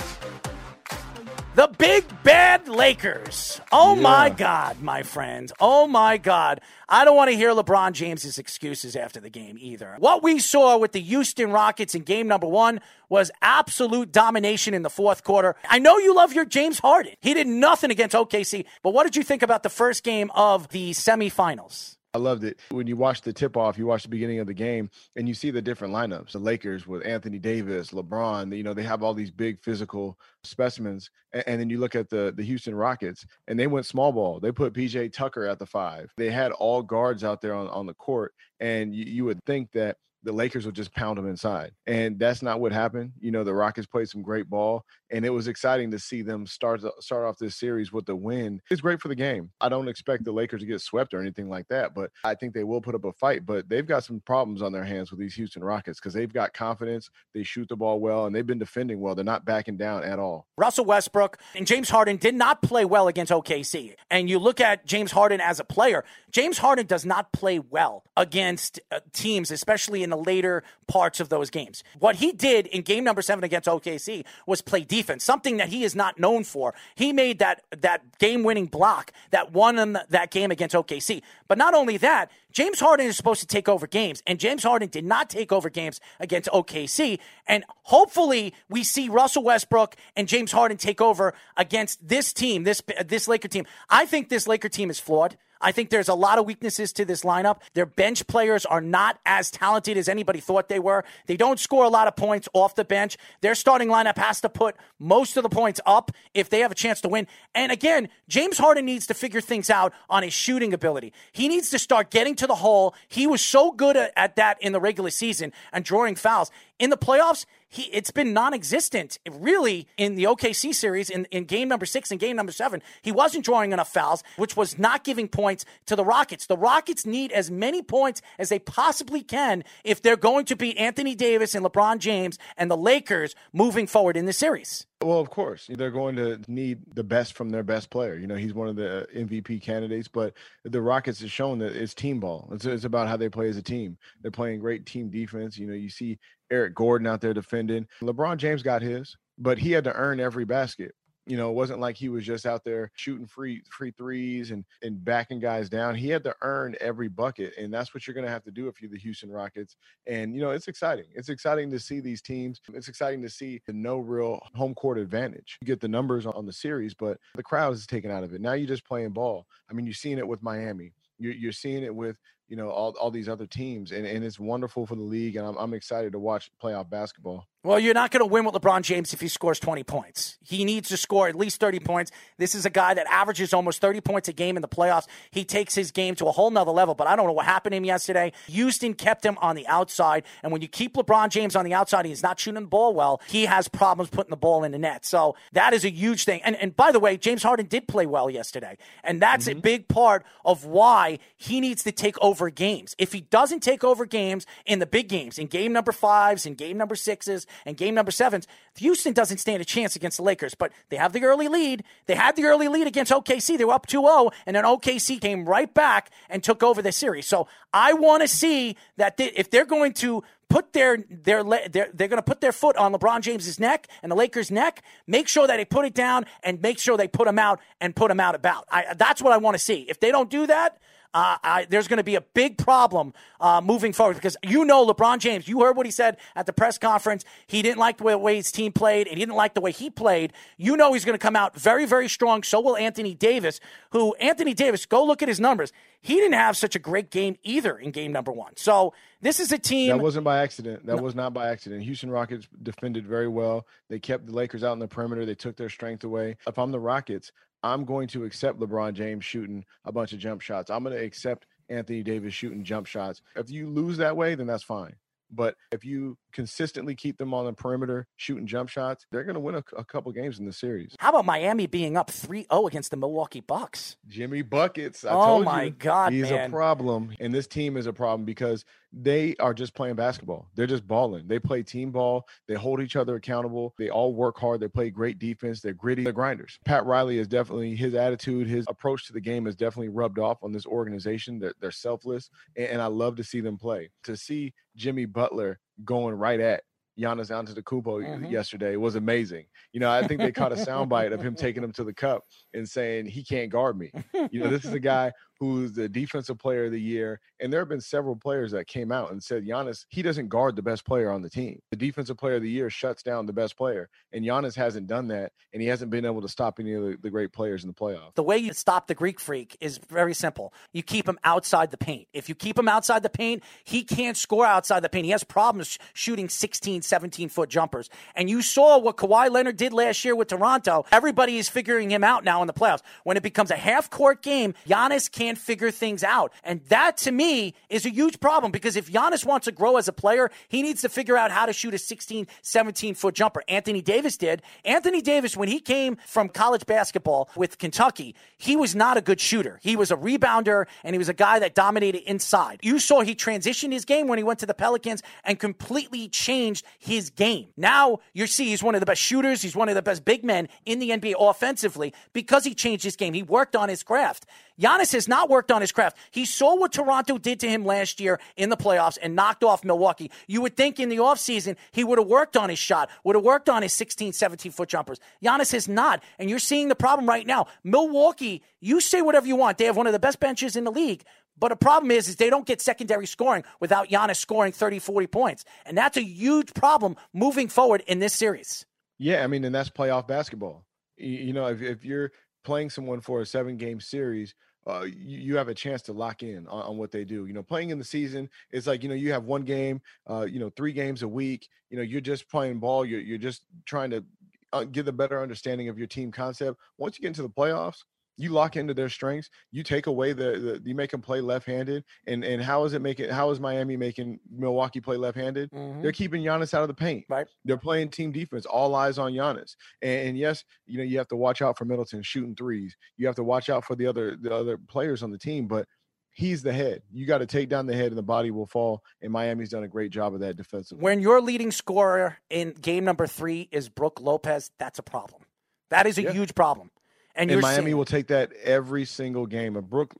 The big bad Lakers. Oh yeah. my God, my friend. Oh my God. I don't want to hear LeBron James's excuses after the game either. What we saw with the Houston Rockets in game number one was absolute domination in the fourth quarter. I know you love your James Harden. He did nothing against OKC, but what did you think about the first game of the semifinals? I loved it. When you watch the tip off, you watch the beginning of the game and you see the different lineups. The Lakers with Anthony Davis, LeBron, you know, they have all these big physical specimens. And, and, then you look at the the Houston Rockets and they went small ball. They put PJ Tucker at the five. They had all guards out there on, on the court. And you, you would think that the Lakers would just pound them inside. And that's not what happened. You know, the Rockets played some great ball, and it was exciting to see them start start off this series with the win. It's great for the game. I don't expect the Lakers to get swept or anything like that, but I think they will put up a fight. But they've got some problems on their hands with these Houston Rockets because they've got confidence, they shoot the ball well, and they've been defending well. They're not backing down at all. Russell Westbrook and James Harden did not play well against OKC. And you look at James Harden as a player, James Harden does not play well against uh, teams, especially in the later parts of those games. What he did in game number seven against OKC was play defense, something that he is not known for. He made that that game winning block that won in that game against OKC. But not only that, James Harden is supposed to take over games, and James Harden did not take over games against OKC. And hopefully, we see Russell Westbrook and James Harden take over against this team, this this Laker team. I think this Laker team is flawed. I think there's a lot of weaknesses to this lineup. Their bench players are not as talented as anybody thought they were. They don't score a lot of points off the bench. Their starting lineup has to put most of the points up if they have a chance to win. And again, James Harden needs to figure things out on his shooting ability. He needs to start getting to the hole. He was so good at, that in the regular season and drawing fouls. In the playoffs, he it's been non-existent really in the OKC series in, in game number six and game number seven. He wasn't drawing enough fouls, which was not giving points to the Rockets. The Rockets need as many points as they possibly can if they're going to beat Anthony Davis and LeBron James and the Lakers moving forward in the series. Well, of course, they're going to need the best from their best player. You know, he's one of the MVP candidates, but the Rockets has shown that it's team ball. It's, it's about how they play as a team. They're playing great team defense. You know, you see Eric Gordon out there defending. LeBron James got his, but he had to earn every basket. You know, it wasn't like he was just out there shooting free free threes and and backing guys down. He had to earn every bucket, and that's what you're going to have to do if you're the Houston Rockets. And you know, it's exciting. It's exciting to see these teams. It's exciting to see the no real home court advantage. You get the numbers on the series, but the crowd is taken out of it. Now you're just playing ball. I mean, you're seeing it with Miami. You're, you're seeing it with you know all, all these other teams and, and it's wonderful for the league and I'm, I'm excited to watch playoff basketball well, you're not going to win with LeBron James if he scores 20 points. He needs to score at least 30 points. This is a guy that averages almost 30 points a game in the playoffs. He takes his game to a whole nother level, but I don't know what happened to him yesterday. Houston kept him on the outside, and when you keep LeBron James on the outside, he's not shooting the ball well. He has problems putting the ball in the net. So that is a huge thing. And, and by the way, James Harden did play well yesterday, and that's mm-hmm. a big part of why he needs to take over games. If he doesn't take over games in the big games, in game number fives, in game number sixes, and game number sevens, Houston doesn't stand a chance against the Lakers, but they have the early lead. They had the early lead against OKC. They were up 2 0, and then OKC came right back and took over the series. So I want to see that they, if they're going to put their their they're, they're going to put their foot on LeBron James's neck and the Lakers' neck. Make sure that they put it down and make sure they put him out and put him out about. I, that's what I want to see. If they don't do that, uh, I, there's going to be a big problem uh, moving forward because you know LeBron James. You heard what he said at the press conference. He didn't like the way, way his team played, and he didn't like the way he played. You know he's going to come out very, very strong. So will Anthony Davis. Who Anthony Davis? Go look at his numbers. He didn't have such a great game either in game number one. So this is a team that wasn't by accident. That no. was not by accident. Houston Rockets defended very well. They kept the Lakers out in the perimeter. They took their strength away. If I'm the Rockets, I'm going to accept LeBron James shooting a bunch of jump shots. I'm going to accept Anthony Davis shooting jump shots. If you lose that way, then that's fine. But if you consistently keep them on the perimeter shooting jump shots, they're going to win a, a, couple games in the series. How about Miami being up 3-0 against the Milwaukee Bucks? Jimmy buckets. I oh my you, God, he's man. a problem, and this team is a problem because they are just playing basketball. They're just balling. They play team ball. They hold each other accountable. They all work hard. They play great defense. They're gritty. They're grinders. Pat Riley is definitely his attitude, his approach to the game is definitely rubbed off on this organization. They're, they're selfless, and, and I love to see them play. To see Jimmy Butler going right at Giannis Antetokounmpo mm-hmm. yesterday was amazing. You know, I think they caught a soundbite of him taking him to the cup and saying he can't guard me. You know, this is a guy who's the defensive player of the year. And there have been several players that came out and said Giannis, he doesn't guard the best player on the team. The defensive player of the year shuts down the best player. And Giannis hasn't done that. And he hasn't been able to stop any of the, great players in the playoffs. The way you stop the Greek freak is very simple. You keep him outside the paint. If you keep him outside the paint, he can't score outside the paint. He has problems shooting 16, 17 foot jumpers. And you saw what Kawhi Leonard did last year with Toronto. Everybody is figuring him out now in the playoffs. When it becomes a half court game, Giannis can't figure things out. And that to me is a huge problem because if Giannis wants to grow as a player, he needs to figure out how to shoot a 16, 17 foot jumper. Anthony Davis did. Anthony Davis, when he came from college basketball with Kentucky, he was not a good shooter. He was a rebounder and he was a guy that dominated inside. You saw he transitioned his game when he went to the Pelicans and completely changed his game. Now you see he's one of the best shooters. He's one of the best big men in the NBA offensively because he changed his game. He worked on his craft. Giannis has not worked on his craft. He saw what Toronto did to him last year in the playoffs and knocked off Milwaukee. You would think in the offseason he would have worked on his shot, would have worked on his 16, 17 foot jumpers. Giannis has not. And you're seeing the problem right now. Milwaukee, you say whatever you want. They have one of the best benches in the league. But the problem is, is they don't get secondary scoring without Giannis scoring 30, 40 points. And that's a huge problem moving forward in this series. Yeah, I mean, and that's playoff basketball. You, know, if, if you're playing someone for a seven game series, uh, you, you, have a chance to lock in on, on, what they do. You know, playing in the season, it's like you know you have one game, uh, you know, three games a week. You know, you're just playing ball. You're you're just trying to uh, get a better understanding of your team concept. Once you get into the playoffs, you lock into their strengths. You take away the, the you make them play left-handed, and and how is it making? How is Miami making Milwaukee play left-handed? Mhm. They're keeping Giannis out of the paint. Right. They're playing team defense. All eyes on Giannis. And, and yes, you know you have to watch out for Middleton shooting threes. You have to watch out for the other the other players on the team, but. He's the head. You got to take down the head, and the body will fall. And Miami's done a great job of that defensively. When your leading scorer in game number three is Brooke Lopez, that's a problem. That is a Yeah. huge problem. And, and Miami seeing- will take that every single game. Of Brooke,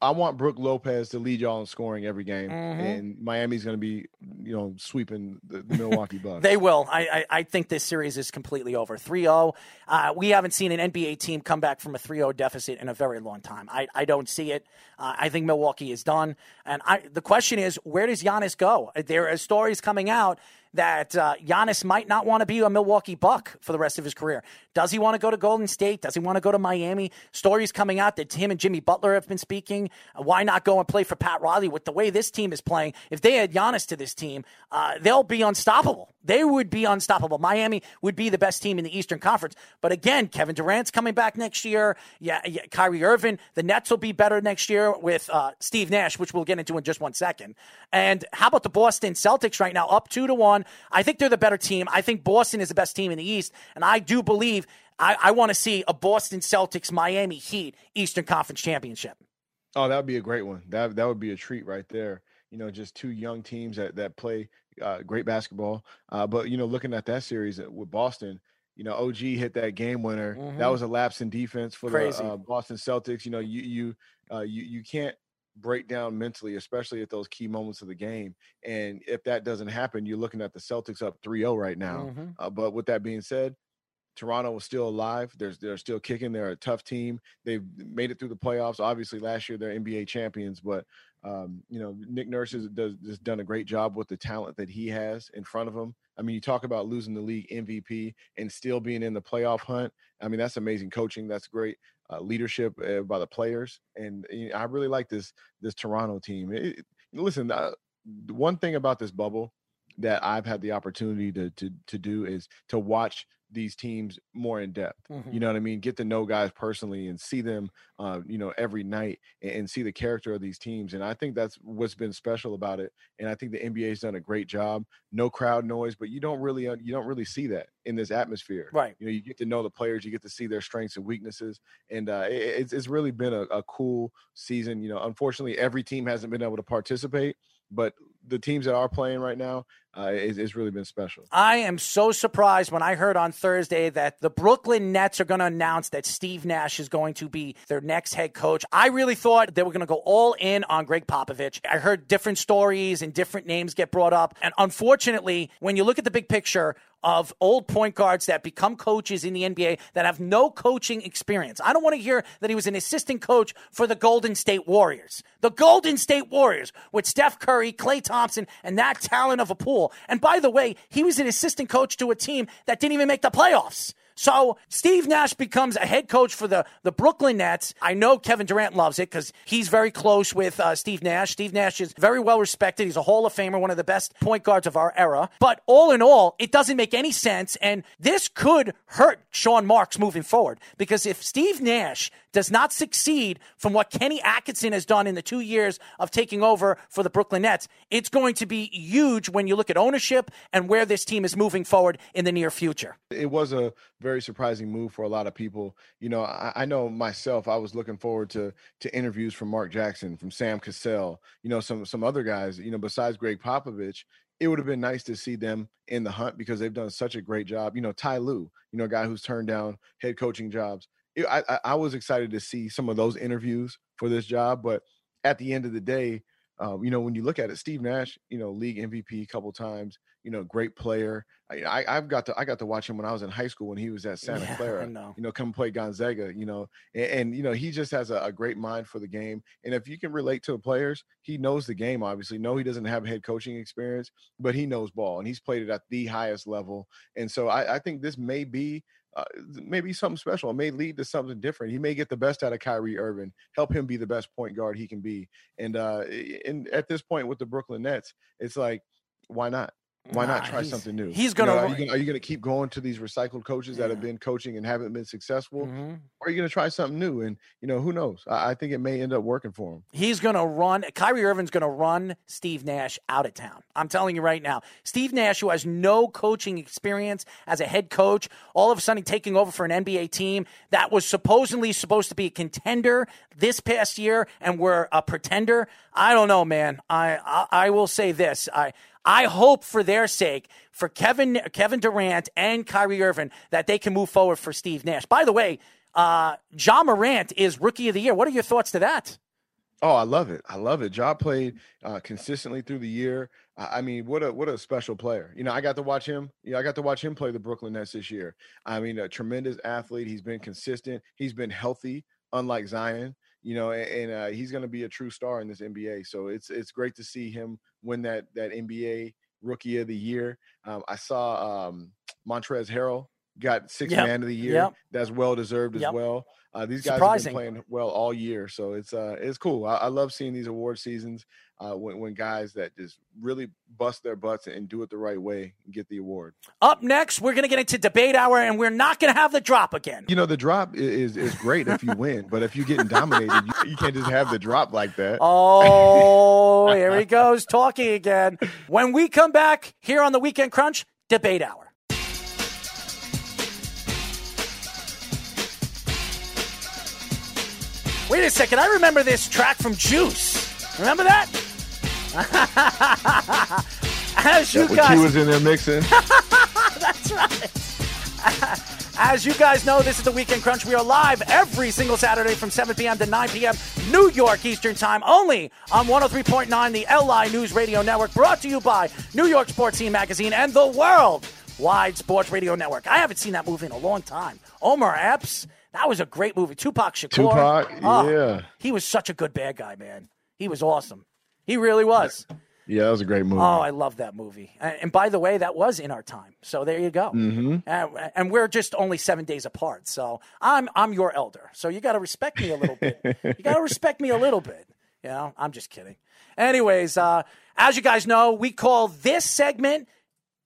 I want Brooke Lopez to lead y'all in scoring every game, Mhm. and Miami's going to be, you know, sweeping the, the Milwaukee Bucks. They will. I, I, I think this series is completely over. 3 0. Uh, we haven't seen an NBA team come back from a 3 0 deficit in a very long time. I, I don't see it. Uh, I think Milwaukee is done. And I, the question is, where does Giannis go? There are stories coming out that uh, Giannis might not want to be a Milwaukee Buck for the rest of his career. Does he want to go to Golden State? Does he want to go to Miami? Stories coming out that him and Jimmy Butler have been speaking. Uh, why not go and play for Pat Riley with the way this team is playing? If they had Giannis to this team, uh, they'll be unstoppable. They would be unstoppable. Miami would be the best team in the Eastern Conference. But again, Kevin Durant's coming back next year. Yeah, yeah Kyrie Irving. The Nets will be better next year with uh, Steve Nash, which we'll get into in just one second. And how about the Boston Celtics right now, up two to one? I think they're the better team. I think Boston is the best team in the East, and I do believe I, I want to see a Boston Celtics Miami Heat Eastern Conference championship. Oh, that would be a great one. That that would be a treat right there. You know, just two young teams that that play uh, great basketball. Uh, but you know, looking at that series with Boston, you know, OG hit that game winner. That Mhm. was a lapse in defense for Crazy. the uh, Boston Celtics. You know, you you uh, you you can't break down mentally, especially at those key moments of the game. And if that doesn't happen, you're looking at the Celtics up 3-0 right now. Mhm. Uh, but with that being said, Toronto is still alive. There's they're still kicking. They're a tough team. They've made it through the playoffs. Obviously, last year they're NBA champions, but um, you know Nick Nurse has, does, has done a great job with the talent that he has in front of him. I mean, you talk about losing the league MVP and still being in the playoff hunt. I mean, that's amazing coaching. That's great uh, leadership uh, by the players, and you know, I really like this this Toronto team. It- listen, uh, one thing about this bubble that I've had the opportunity to to to do is to watch these teams more in depth. Mhm. You know what I mean? Get to know guys personally and see them, uh, you know, every night and, and see the character of these teams. And I think that's what's been special about it. And I think the NBA's done a great job. No crowd noise, but you don't really uh, you don't really see that in this atmosphere. Right. You know, you get to know the players, you get to see their strengths and weaknesses, and uh, it, it's it's really been a, a cool season. You know, unfortunately, every team hasn't been able to participate, but the teams that are playing right now, uh, it's, really been special. I am so surprised when I heard on Thursday that the Brooklyn Nets are going to announce that Steve Nash is going to be their next head coach. I really thought they were going to go all in on Gregg Popovich. I heard different stories and different names get brought up. And unfortunately, when you look at the big picture, of old point guards that become coaches in the NBA that have no coaching experience. I don't want to hear that he was an assistant coach for the Golden State Warriors. The Golden State Warriors with Steph Curry, Klay Thompson, and that talent of a pool. And by the way, he was an assistant coach to a team that didn't even make the playoffs. So Steve Nash becomes a head coach for the, the Brooklyn Nets. I know Kevin Durant loves it because he's very close with uh, Steve Nash. Steve Nash is very well respected. He's a Hall of Famer, one of the best point guards of our era. But all in all, it doesn't make any sense. And this could hurt Sean Marks moving forward because if Steve Nash does not succeed from what Kenny Atkinson has done in the two years of taking over for the Brooklyn Nets, it's going to be huge when you look at ownership and where this team is moving forward in the near future. It was a very surprising move for a lot of people. You know, I, I know myself. I was looking forward to to interviews from Mark Jackson, from Sam Cassell. You know, some some other guys. You know, besides Gregg Popovich, it would have been nice to see them in the hunt because they've done such a great job. You know, Ty Lue, you know, a guy who's turned down head coaching jobs. I, I was excited to see some of those interviews for this job, but at the end of the day, um, you know, when you look at it, Steve Nash, you know, league MVP a couple times, you know, great player. I, I I've got to I got to watch him when I was in high school when he was at Santa Yeah, Clara. know. You know, come play Gonzaga. You know, and, and you know he just has a, a great mind for the game. And if you can relate to the players, he knows the game. Obviously, no, he doesn't have head coaching experience, but he knows ball and he's played it at the highest level. And so I, I think this may be uh, maybe something special. It may lead to something different. He may get the best out of Kyrie Irving, help him be the best point guard he can be. And uh, and at this point with the Brooklyn Nets, it's like, why not? Why not try something new? he's gonna know, are you gonna are you gonna keep going to these recycled coaches that have been coaching and haven't been successful, Mhm. or are you gonna try something new? And you know, who knows? I, I think it may end up working for him. He's going to run. Kyrie Irving's going to run Steve Nash out of town. I'm telling you right now. Steve Nash, who has no coaching experience as a head coach, all of a sudden taking over for an NBA team that was supposedly supposed to be a contender this past year and were a pretender. I don't know, man. I I, I will say this. I I hope for their sake, for Kevin Kevin Durant and Kyrie Irving, that they can move forward for Steve Nash. By the way, uh, Ja Morant is Rookie of the Year. What are your thoughts to that? Oh, I love it. I love it. Job played uh, consistently through the year. I I mean, what a what a special player. You know, I got to watch him. You know, I got to watch him play the Brooklyn Nets this year. I mean, a tremendous athlete. He's been consistent. He's been healthy, unlike Zion. You know, and, uh, he's going to be a true star in this NBA. So it's it's great to see him win that that NBA Rookie of the Year. Um, I saw um, Montrezl Harrell got six Yep. man of the year. Yep. That's well deserved as Yep. well. Uh, these guys Surprising. have been playing well all year, so it's uh it's cool. I, I love seeing these award seasons uh, when when guys that just really bust their butts and do it the right way and get the award. Up next, we're going to get into debate hour, and we're not going to have the drop again. You know, the drop is is great if you win, but if you're getting dominated, you, you can't just have the drop like that. Oh, here he goes talking again. When we come back here on the Weekend Crunch, debate hour. Wait a second. I remember this track from Juice. Remember that? As you when guys, was in there mixing. That's right. As you guys know, this is the Weekend Crunch. We are live every single Saturday from 7 p.m. to 9 p.m. New York Eastern Time, only on 103.9, the LI News Radio Network, brought to you by New York Sports Scene Magazine and the World Wide Sports Radio Network. I haven't seen that movie in a long time. Omar Epps, that was a great movie. Tupac Shakur. Tupac, Oh, yeah. He was such a good bad guy, man. He was awesome. He really was. Yeah, that was a great movie. Oh, I love that movie. And, and by the way, that was in our time. So there you go. Mm-hmm. Uh, and we're just only seven days apart. So I'm I'm your elder. So you got to respect me a little bit. you got to respect me a little bit. You know, I'm just kidding. Anyways, uh, as you guys know, we call this segment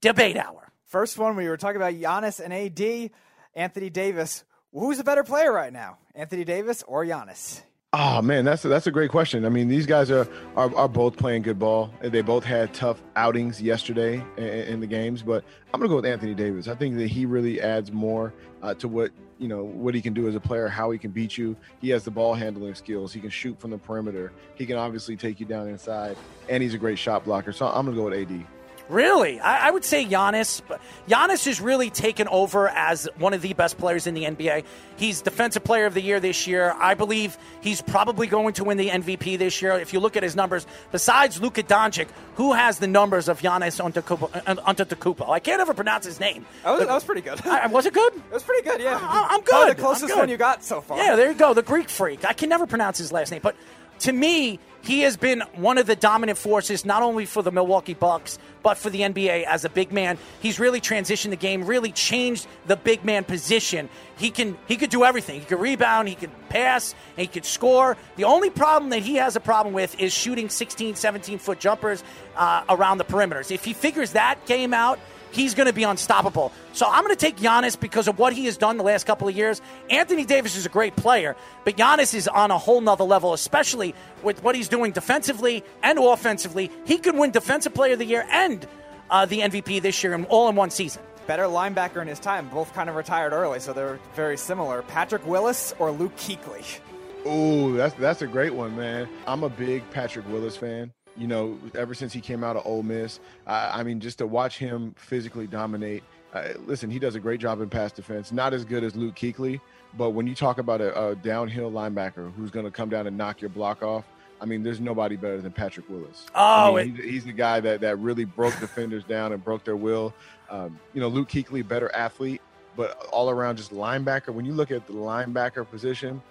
Debate Hour. First one, we were talking about Giannis and AD, Anthony Davis. Who's a better player right now, Anthony Davis or Giannis? Oh man, that's a, that's a great question. I mean, these guys are, are are both playing good ball. They both had tough outings yesterday in, in the games, but I'm gonna go with Anthony Davis. I think that he really adds more uh, to what you know what he can do as a player, how he can beat you. He has the ball handling skills. He can shoot from the perimeter. He can obviously take you down inside, and he's a great shot blocker. So I'm gonna go with AD. Really, I, I would say Giannis. Giannis has really taken over as one of the best players in the NBA. He's Defensive Player of the Year this year. I believe he's probably going to win the MVP this year. If you look at his numbers, besides Luka Doncic, who has the numbers of Giannis Antetokounmpo? uh? I can't ever pronounce his name. That was, that was pretty good. I, was it good? It was pretty good, yeah. I- I'm Probably good. the closest good. one you got so far. Yeah, there you go. The Greek freak. I can never pronounce his last name, but to me, he has been one of the dominant forces, not only for the Milwaukee Bucks, but for the NBA as a big man. He's really transitioned the game, really changed the big man position. He can he could do everything. He could rebound, he could pass, he could score. The only problem that he has a problem with is shooting 16, 17 foot jumpers uh, around the perimeters. If he figures that game out, he's going to be unstoppable. So I'm going to take Giannis because of what he has done the last couple of years. Anthony Davis is a great player, but Giannis is on a whole nother level, especially with what he's doing defensively and offensively. He could win Defensive Player of the Year and uh, the MVP this year, in, all in one season. Better linebacker in his time. Both kind of retired early, so they're very similar. Patrick Willis or Luke Kuechly? Oh, that's that's a great one, man. I'm a big Patrick Willis fan. You know, ever since he came out of Ole Miss, I, I mean, just to watch him physically dominate. Uh, listen, he does a great job in pass defense. Not as good as Luke Kuechly, but when you talk about a, a downhill linebacker who's going to come down and knock your block off, I mean, there's nobody better than Patrick Willis. Oh, I mean, he's, he's the guy that that really broke defenders down and broke their will. Um, you know, Luke Kuechly, better athlete, but all around just linebacker. When you look at the linebacker position,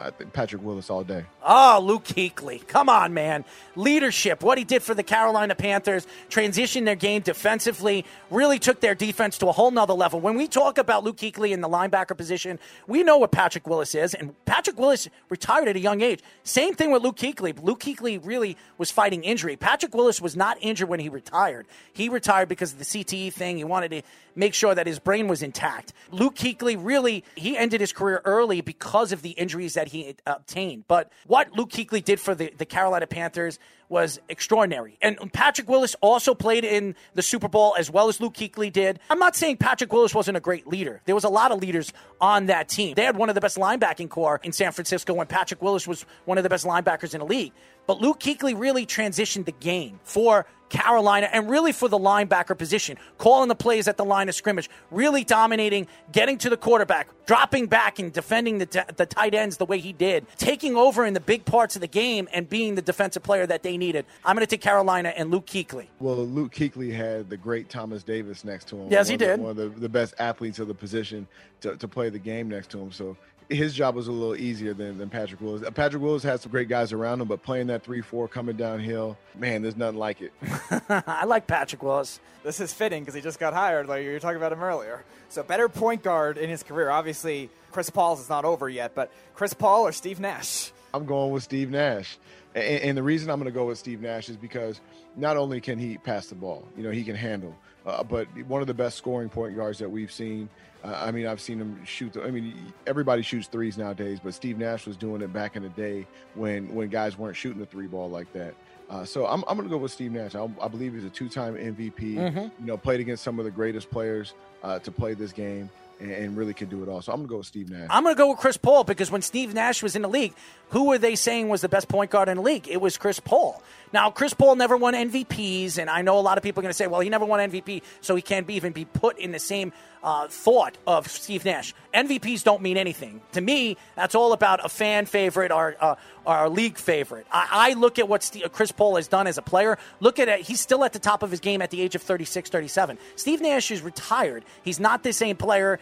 I think Patrick Willis all day. Oh, Luke Kuechly. Come on, man. Leadership, what he did for the Carolina Panthers, transitioned their game defensively, really took their defense to a whole nother level. When we talk about Luke Kuechly in the linebacker position, we know what Patrick Willis is, and Patrick Willis retired at a young age. Same thing with Luke Kuechly. Luke Kuechly really was fighting injury. Patrick Willis was not injured when he retired. He retired because of the CTE thing. He wanted to make sure that his brain was intact. Luke Kuechly really, he ended his career early because of the injuries that he obtained. But what Luke Kuechly did for the, the Carolina Panthers was extraordinary. And Patrick Willis also played in the Super Bowl as well as Luke Kuechly did. I'm not saying Patrick Willis wasn't a great leader. There was a lot of leaders on that team. They had one of the best linebacking core in San Francisco when Patrick Willis was one of the best linebackers in the league. But Luke Kuechly really transitioned the game for Carolina and really for the linebacker position, calling the plays at the line of scrimmage, really dominating, getting to the quarterback, dropping back and defending the, t- the tight ends the way he did, taking over in the big parts of the game and being the defensive player that they needed. I'm going to take Carolina and Luke Kuechly. Well, Luke Kuechly had the great Thomas Davis next to him. Yes, he did. The, one of the, the best athletes of the position to, to play the game next to him. So his job was a little easier than, than Patrick Willis. Uh, Patrick Willis had some great guys around him, but playing that 3 4 coming downhill, man, there's nothing like it. I like Patrick Willis. This is fitting because he just got hired. Like you were talking about him earlier. So better point guard in his career. Obviously, Chris Paul's is not over yet, but Chris Paul or Steve Nash? I'm going with Steve Nash. And, and the reason I'm going to go with Steve Nash is because not only can he pass the ball, you know, he can handle, uh, but one of the best scoring point guards that we've seen. Uh, I mean, I've seen him shoot. The, I mean, everybody shoots threes nowadays, but Steve Nash was doing it back in the day when when guys weren't shooting the three ball like that. Uh, so I'm, I'm going to go with Steve Nash. I, I believe he's a two-time MVP. Mm-hmm. You know, played against some of the greatest players uh, to play this game, and, and, really could do it all. So I'm going to go with Steve Nash. I'm going to go with Chris Paul because when Steve Nash was in the league, who were they saying was the best point guard in the league? It was Chris Paul. Now, Chris Paul never won MVPs, and I know a lot of people are going to say, well, he never won MVP, so he can't be, even be put in the same uh, thought of Steve Nash. MVPs don't mean anything. To me, that's all about a fan favorite or, uh, or a league favorite. I, I look at what Steve, Chris Paul has done as a player. Look at it. He's still at the top of his game at the age of 36, 37. Steve Nash is retired. He's not the same player.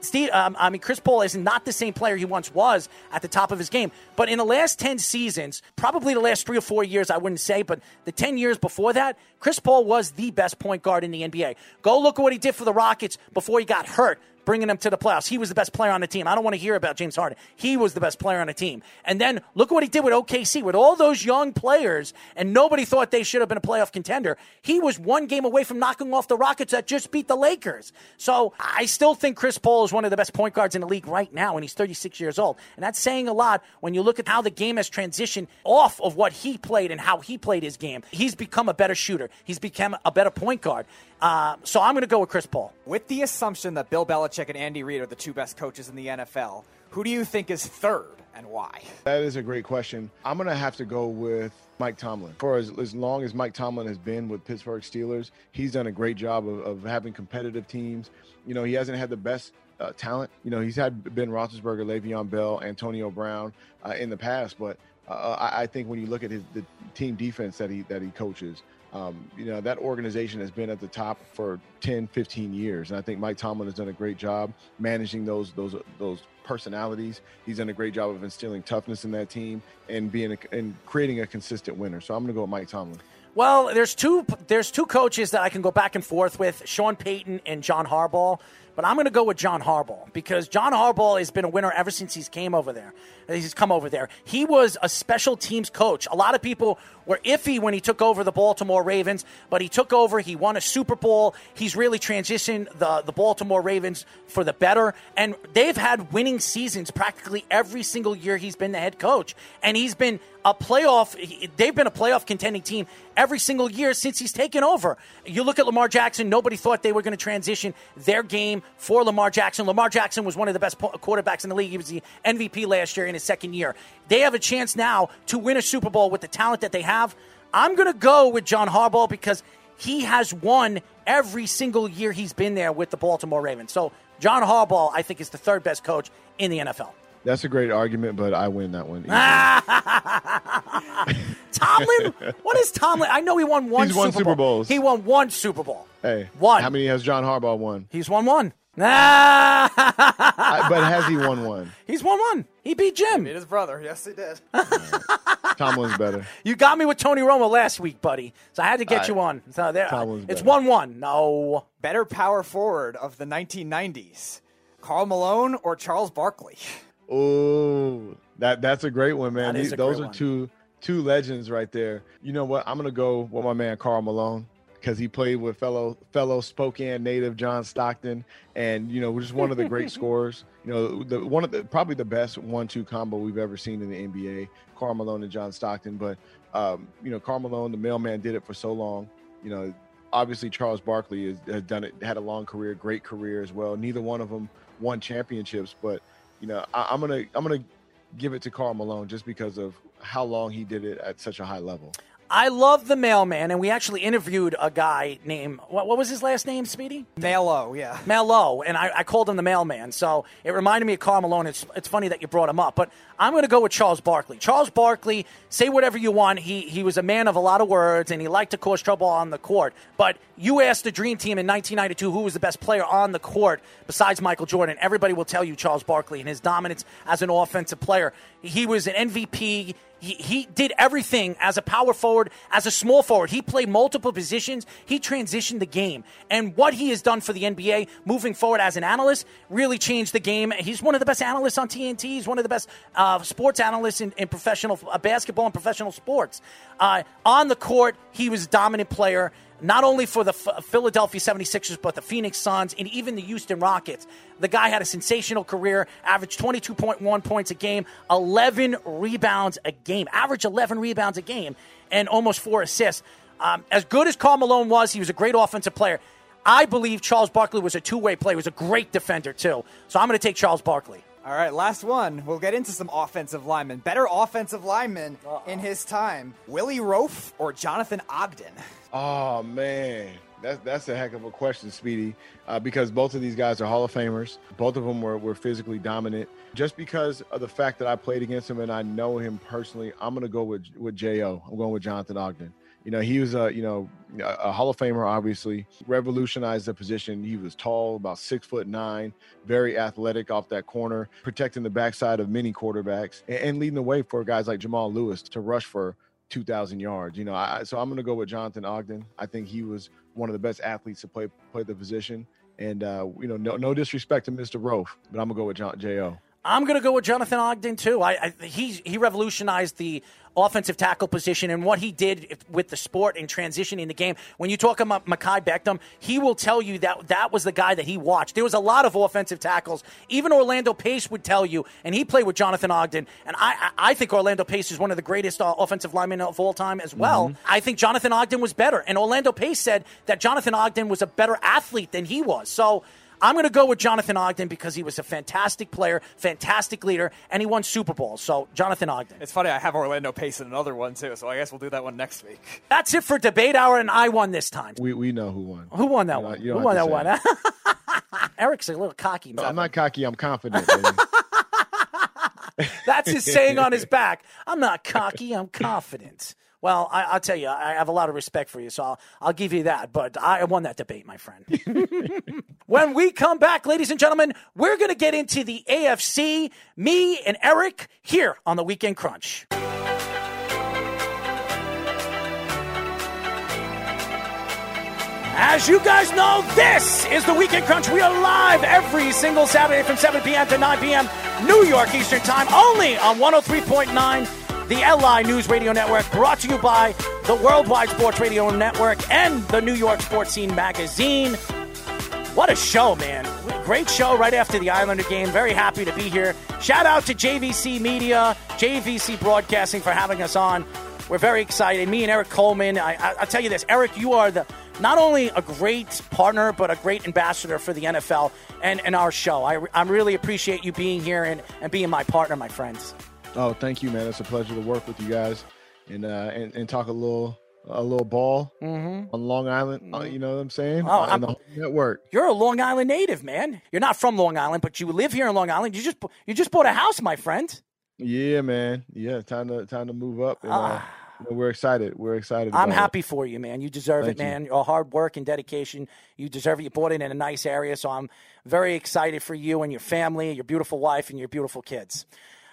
Steve, um, I mean, Chris Paul is not the same player he once was at the top of his game. But in the last 10 seasons, probably the last three or four years, I wouldn't say, but the 10 years before that, Chris Paul was the best point guard in the NBA. Go look at what he did for the Rockets before he got hurt bringing them to the playoffs. He was the best player on the team. I don't want to hear about James Harden. He was the best player on the team. And then look what he did with OKC with all those young players, and nobody thought they should have been a playoff contender. He was one game away from knocking off the Rockets that just beat the Lakers. So I still think Chris Paul is one of the best point guards in the league right now, and he's 36 years old. And that's saying a lot when you look at how the game has transitioned off of what he played and how he played his game. He's become a better shooter. He's become a better point guard. Uh, so I'm going to go with Chris Paul. With the assumption that Bill Belichick and Andy Reid are the two best coaches in the NFL, who do you think is third and why? That is a great question. I'm going to have to go with Mike Tomlin. For as, as long as Mike Tomlin has been with Pittsburgh Steelers, he's done a great job of, of having competitive teams. You know, he hasn't had the best uh, talent. You know, he's had Ben Roethlisberger, Le'Veon Bell, Antonio Brown uh, in the past, but uh, I, I, think when you look at his the team defense that he that he coaches, um, you know that organization has been at the top for 10 15 years and i think mike tomlin has done a great job managing those those those personalities. He's done a great job of instilling toughness in that team and being a, and creating a consistent winner. So i'm going to go with mike tomlin. Well, there's two there's two coaches that I can go back and forth with, Sean Payton and John Harbaugh. But I'm going to go with John Harbaugh because John Harbaugh has been a winner ever since he's came over there. He's come over there. He was a special teams coach. A lot of people were iffy when he took over the Baltimore Ravens, but he took over. He won a Super Bowl. He's really transitioned the, the Baltimore Ravens for the better. And they've had winning seasons practically every single year he's been the head coach. And he's been a playoff, they've been a playoff contending team every single year since he's taken over. You look at Lamar Jackson, nobody thought they were going to transition their game for Lamar Jackson. Lamar Jackson was one of the best quarterbacks in the league. He was the MVP last year in his second year. They have a chance now to win a Super Bowl with the talent that they have. I'm going to go with John Harbaugh because he has won every single year he's been there with the Baltimore Ravens. So, John Harbaugh, I think, is the third best coach in the NFL. That's a great argument, but I win that one. Tomlin? what is Tomlin? I know he won one He's Super won Super Bowl. Bowls. He won one Super Bowl. Hey, one. How many has John Harbaugh won? He's won one. Nah. I, but has he won one? He's won one. He beat Jim. Beat his brother. Yes, he did. Tomlin's better. You got me with Tony Romo last week, buddy. So I had to get All you on. So there, Tomlin's it's better. one-one. No. Better power forward of the 1990s, Karl Malone or Charles Barkley? Oh, that that's a great one, man. That is These, a those are one. two two legends right there. You know what? I'm gonna go with my man Karl Malone because he played with fellow fellow Spokane native John Stockton, and you know, just one of the great scorers. You know, the one of the probably the best one-two combo we've ever seen in the NBA. Karl Malone and John Stockton, but um, you know, Karl Malone, the mailman, did it for so long. You know, obviously Charles Barkley has, has done it, had a long career, great career as well. Neither one of them won championships, but you know, I, I'm gonna I'm gonna give it to Karl Malone just because of how long he did it at such a high level. I love the mailman, and we actually interviewed a guy named what, what was his last name, Speedy? Melo, yeah. Mello, and I, I called him the mailman. So it reminded me of Karl Malone. It's, it's funny that you brought him up, but I'm going to go with Charles Barkley. Charles Barkley, say whatever you want. He he was a man of a lot of words, and he liked to cause trouble on the court. But you asked the Dream Team in 1992 who was the best player on the court besides Michael Jordan. Everybody will tell you Charles Barkley and his dominance as an offensive player. He was an MVP. He, did everything as a power forward, as a small forward. He played multiple positions. He transitioned the game. And what he has done for the NBA moving forward as an analyst really changed the game. He's one of the best analysts on TNT. He's one of the best uh, sports analysts in, in professional uh, basketball and professional sports. Uh, on the court, he was a dominant player not only for the Ph- Philadelphia 76ers, but the Phoenix Suns and even the Houston Rockets. The guy had a sensational career, averaged 22.1 points a game, 11 rebounds a game, average 11 rebounds a game, and almost four assists. Um, as good as Karl Malone was, he was a great offensive player. I believe Charles Barkley was a two way player. He was a great defender, too. So I'm going to take Charles Barkley. All right, last one. We'll get into some offensive linemen. Better offensive linemen in his time Willie Roaf or Jonathan Ogden? Oh man, that's that's a heck of a question, Speedy. Uh, because both of these guys are Hall of Famers. Both of them were, were physically dominant. Just because of the fact that I played against him and I know him personally, I'm gonna go with with Jo. I'm going with Jonathan Ogden. You know, he was a you know a Hall of Famer. Obviously, revolutionized the position. He was tall, about six foot nine, very athletic off that corner, protecting the backside of many quarterbacks and, and leading the way for guys like Jamal Lewis to rush for 2,000 yards. You know, I, so I'm going to go with Jonathan Ogden. I think he was one of the best athletes to play play the position. And uh, you know, no, no disrespect to Mr. Roaf, but I'm gonna go with John Jo. I'm going to go with Jonathan Ogden too. I, I he he revolutionized the offensive tackle position and what he did with the sport and transitioning the game. When you talk about Makai Beckham, he will tell you that that was the guy that he watched. There was a lot of offensive tackles. Even Orlando Pace would tell you, and he played with Jonathan Ogden. And I I I think Orlando Pace is one of the greatest uh, offensive linemen of all time as well. I think Jonathan Ogden was better, and Orlando Pace said that Jonathan Ogden was a better athlete than he was. So. I'm going to go with Jonathan Ogden because he was a fantastic player, fantastic leader, and he won Super Bowls. So, Jonathan Ogden. It's funny, I have Orlando Pace in another one too, so I guess we'll do that one next week. That's it for debate hour, and I won this time. We we know who won. Who won that You one? you Who won that one? Eric's a little cocky. I'm not cocky. I'm confident. That's his saying on his back. I'm not cocky. I'm confident. Well, I, I'll tell you, I have a lot of respect for you, so I'll, I'll give you that. But I won that debate, my friend. when we come back, ladies and gentlemen, we're going to get into the AFC. Me and Eric here on the Weekend Crunch. As you guys know, this is the Weekend Crunch. We are live every single Saturday from 7 p.m. to 9 p.m. New York Eastern Time, only on 103.9, the LI News Radio Network, brought to you by the Worldwide Sports Radio Network and the New York Sports Scene Magazine. What a show, man. Great show right after the Islander game. Very happy to be here. Shout out to JVC Media, JVC Broadcasting for having us on. We're very excited. Me and Eric Coleman. I, I, I'll tell you this, Eric, you are the not only a great partner, but a great ambassador for the NFL and, and our show. I, I really appreciate you being here and, and being my partner, my friends. Oh, thank you, man. It's a pleasure to work with you guys and uh, and, and talk a little a little ball on Long Island. uh, you know what I'm saying? Oh, Uh, I'm- on the network. You're a Long Island native, man. You're not from Long Island, but you live here in Long Island. You just you just bought a house, my friend. Yeah, man. Yeah, time to time to move up. And, uh, Ah, you know, we're excited. We're excited. I'm about it. happy for you, man. You deserve Thank it, you. man. Your hard work and dedication. You deserve it. You bought it in a nice area, so I'm very excited for you and your family, your beautiful wife, and your beautiful kids.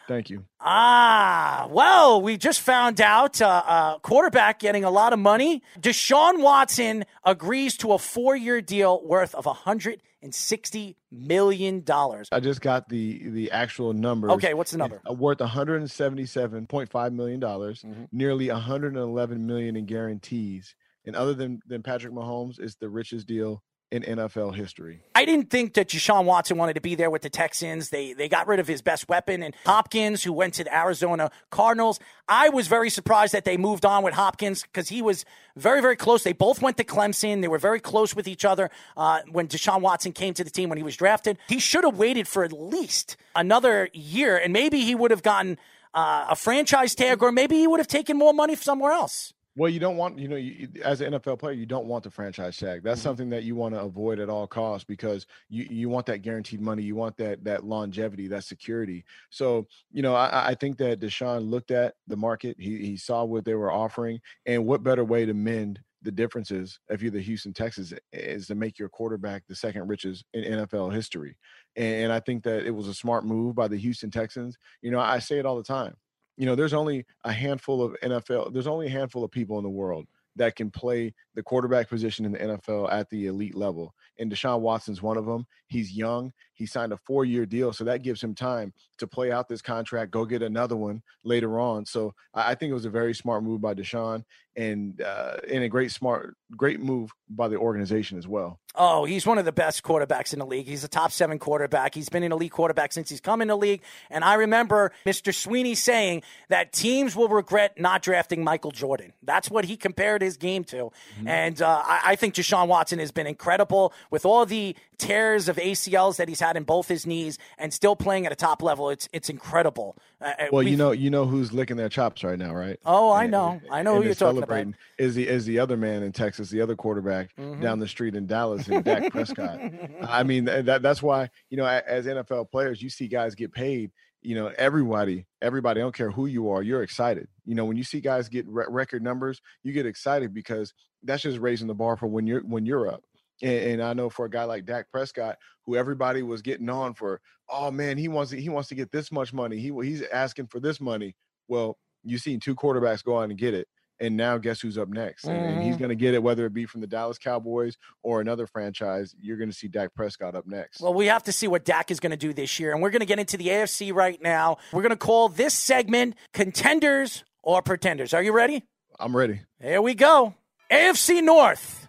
Thank you. Ah, well, we just found out uh, uh, quarterback getting a lot of money. Deshaun Watson agrees to a four-year deal worth of $160 million. I just got the the actual number. Okay, what's the number? Uh, Worth 177.5 million dollars, Mm-hmm. nearly 111 million in guarantees. And other than than Patrick Mahomes, it's the richest deal in NFL history. I didn't think that Deshaun Watson wanted to be there with the Texans. They they got rid of his best weapon and Hopkins, who went to the Arizona Cardinals. I was very surprised that they moved on with Hopkins because he was very very close. They both went to Clemson. They were very close with each other uh, when Deshaun Watson came to the team when he was drafted. He should have waited for at least another year, and maybe he would have gotten uh, a franchise tag, or maybe he would have taken more money somewhere else. Well, you don't want, you know, you, as an NFL player, you don't want the franchise tag. That's Mm-hmm. something that you want to avoid at all costs because you you want that guaranteed money, you want that that longevity, that security. So, you know, I, I think that Deshaun looked at the market, he he saw what they were offering, and what better way to mend the differences if you're the Houston Texans is to make your quarterback the second richest in NFL history. And, and I think that it was a smart move by the Houston Texans. You know, I say it all the time you know, there's only a handful of NFL, there's only a handful of people in the world that can play the quarterback position in the NFL at the elite level. And Deshaun Watson's one of them. He's young. He signed a four year deal. So that gives him time to play out this contract, go get another one later on. So I think it was a very smart move by Deshaun and uh, and a great smart, great move by the organization as well. Oh, he's one of the best quarterbacks in the league. He's a top seven quarterback. He's been an elite quarterback since he's come in the league. And I remember Mr. Sweeney saying that teams will regret not drafting Michael Jordan. That's what he compared his game to. And uh, I, I think Deshaun Watson has been incredible with all the tears of ACLs that he's had in both his knees and still playing at a top level. It's it's incredible. Uh, Well, you know, you know who's licking their chops right now, right? Oh, I And- know. I know who you're talking about. Is the is the other man in Texas, the other quarterback Mm-hmm. down the street in Dallas, and Dak Prescott. I mean, that that's why you know, as NFL players, you see guys get paid. You know, everybody, everybody, I don't care who you are, you're excited. You know, when you see guys get re- record numbers, you get excited because that's just raising the bar for when you're when you're up. And, and I know for a guy like Dak Prescott, who everybody was getting on for, oh man, he wants to, he wants to get this much money. He he's asking for this money. Well, you've seen two quarterbacks go out and get it. And now guess who's up next? And, and he's Mhm. going to get it, whether it be from the Dallas Cowboys or another franchise. You're going to see Dak Prescott up next. Well, we have to see what Dak is going to do this year. And we're going to get into the AFC right now. We're going to call this segment Contenders or Pretenders. Are you ready? I'm ready. Here we go. AFC North,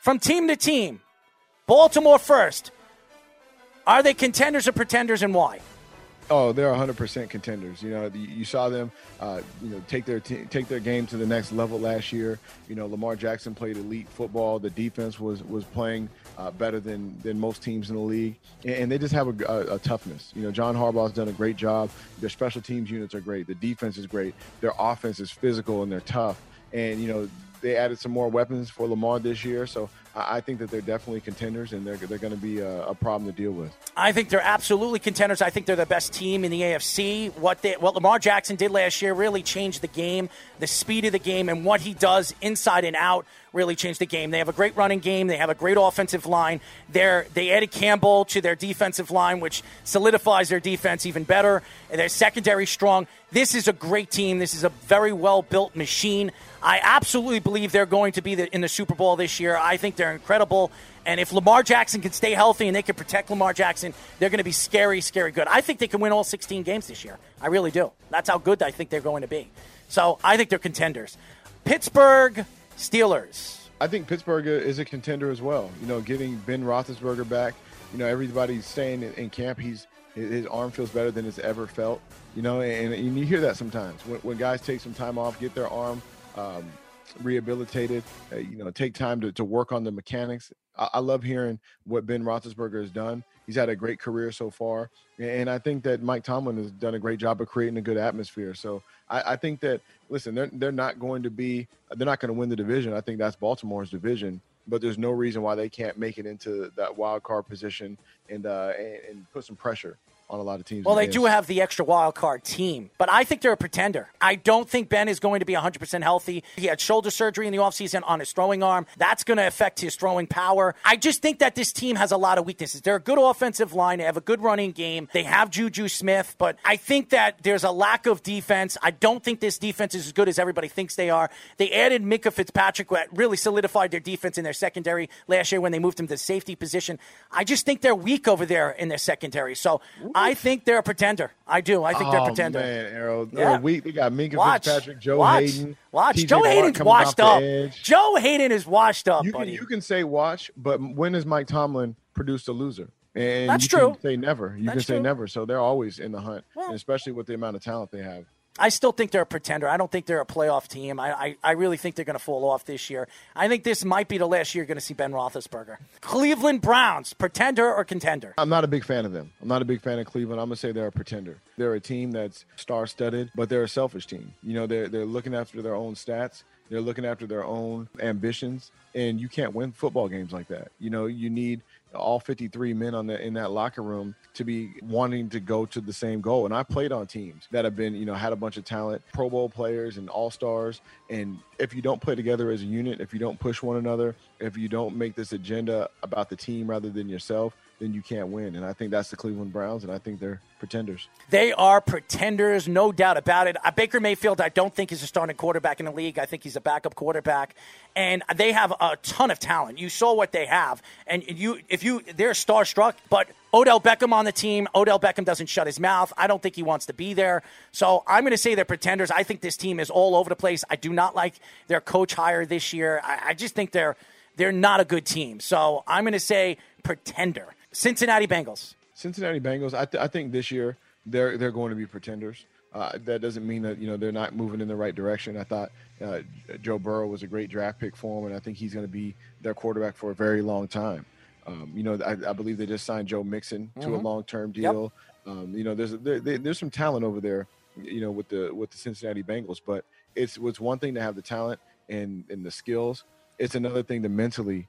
from team to team. Baltimore first. Are they contenders or pretenders and why? Oh, they're 100% contenders. You know, you, saw them, uh, you know, take their te- take their game to the next level last year. You know, Lamar Jackson played elite football. The defense was was playing uh, better than than most teams in the league, and, and they just have a, a, a toughness. You know, John Harbaugh's done a great job. Their special teams units are great. The defense is great. Their offense is physical and they're tough. And you know, they added some more weapons for Lamar this year, so I, think that they're definitely contenders, and they're they're going to be a, a problem to deal with. I think they're absolutely contenders. I think they're the best team in the AFC. What they, what Lamar Jackson did last year really changed the game, the speed of the game, and what he does inside and out really changed the game. They have a great running game. They have a great offensive line. They're, they added Campbell to their defensive line, which solidifies their defense even better. And their secondary strong. This is a great team. This is a very well built machine. I absolutely believe they're going to be in the Super Bowl this year. I think they're incredible. And if Lamar Jackson can stay healthy and they can protect Lamar Jackson, they're going to be scary, scary good. I think they can win all 16 games this year. I really do. That's how good I think they're going to be. So I think they're contenders. Pittsburgh Steelers. I think Pittsburgh is a contender as well. You know, getting Ben Roethlisberger back. You know, everybody's saying in, camp he's his his arm feels better than it's ever felt. You know, and, and you hear that sometimes when, when guys take some time off, get their arm um, rehabilitated. Uh, you know, take time to, to work on the mechanics. I, I love hearing what Ben Roethlisberger has done. He's had a great career so far, and I think that Mike Tomlin has done a great job of creating a good atmosphere. So I, I think that listen, they're they're not going to be they're not going to win the division. I think that's Baltimore's division, but there's no reason why they can't make it into that wild card position and uh, and, and put some pressure on a lot of teams. Well, they the do have the extra wild card team, but I think they're a pretender. I don't think Ben is going to be 100% healthy. He had shoulder surgery in the offseason on his throwing arm. That's going to affect his throwing power. I just think that this team has a lot of weaknesses. They're a good offensive line. They have a good running game. They have Juju Smith, but I think that there's a lack of defense. I don't think this defense is as good as everybody thinks they are. They added Minkah Fitzpatrick, what really solidified their defense in their secondary last year when they moved him to the safety position. I just think they're weak over there in their secondary. So I think they're a pretender. I do. I think they're a oh, pretender. man, Arrow. They're Yeah. weak. They got Minkah Watch. Fitzpatrick, Joe Watch. Hayden. Watch. TJ Joe Haden's washed up. Joe Hayden is washed up, You can, buddy. you can say watch, but when has Mike Tomlin produced a loser? And That's you true. Can say never. You That's can say true. never. So they're always in the hunt, Well- especially with the amount of talent they have. I still think they're a pretender. I don't think they're a playoff team. I, I, I really think they're going to fall off this year. I think this might be the last year you're going to see Ben Roethlisberger. Cleveland Browns, pretender or contender? I'm not a big fan of them. I'm not a big fan of Cleveland. I'm gonna say they're a pretender. They're a team that's star-studded, but they're a selfish team. You know, they're they're looking after their own stats. They're looking after their own ambitions, and you can't win football games like that. You know, you need all 53 men on the in that locker room to be wanting to go to the same goal. And I played on teams that have been, you know, had a bunch of talent, Pro Bowl players and all stars. And if you don't play together as a unit, if you don't push one another, if you don't make this agenda about the team rather than yourself, then you can't win. And I think that's the Cleveland Browns, and I think they're pretenders. They are pretenders, no doubt about it. Uh, Baker Mayfield, I don't think is a starting quarterback in the league. I think he's a backup quarterback, and they have a ton of talent. You saw what they have, and you, if you, they're starstruck. But Odell Beckham on the team, Odell Beckham doesn't shut his mouth. I don't think he wants to be there. So I'm going to say they're pretenders. I think this team is all over the place. I do not like their coach hire this year. I, I just think they're they're not a good team. So I'm going to say pretender. Cincinnati Bengals. Cincinnati Bengals. I, th- I think this year they're they're going to be pretenders. Uh, that doesn't mean that you know they're not moving in the right direction. I thought uh, Joe Burrow was a great draft pick for them, and I think he's going to be their quarterback for a very long time. Um, you know, I, I believe they just signed Joe Mixon to a long term deal. Um, you know, there's there, there- there's some talent over there. You know, with the with the Cincinnati Bengals, but it's it's one thing to have the talent and and the skills. It's another thing to mentally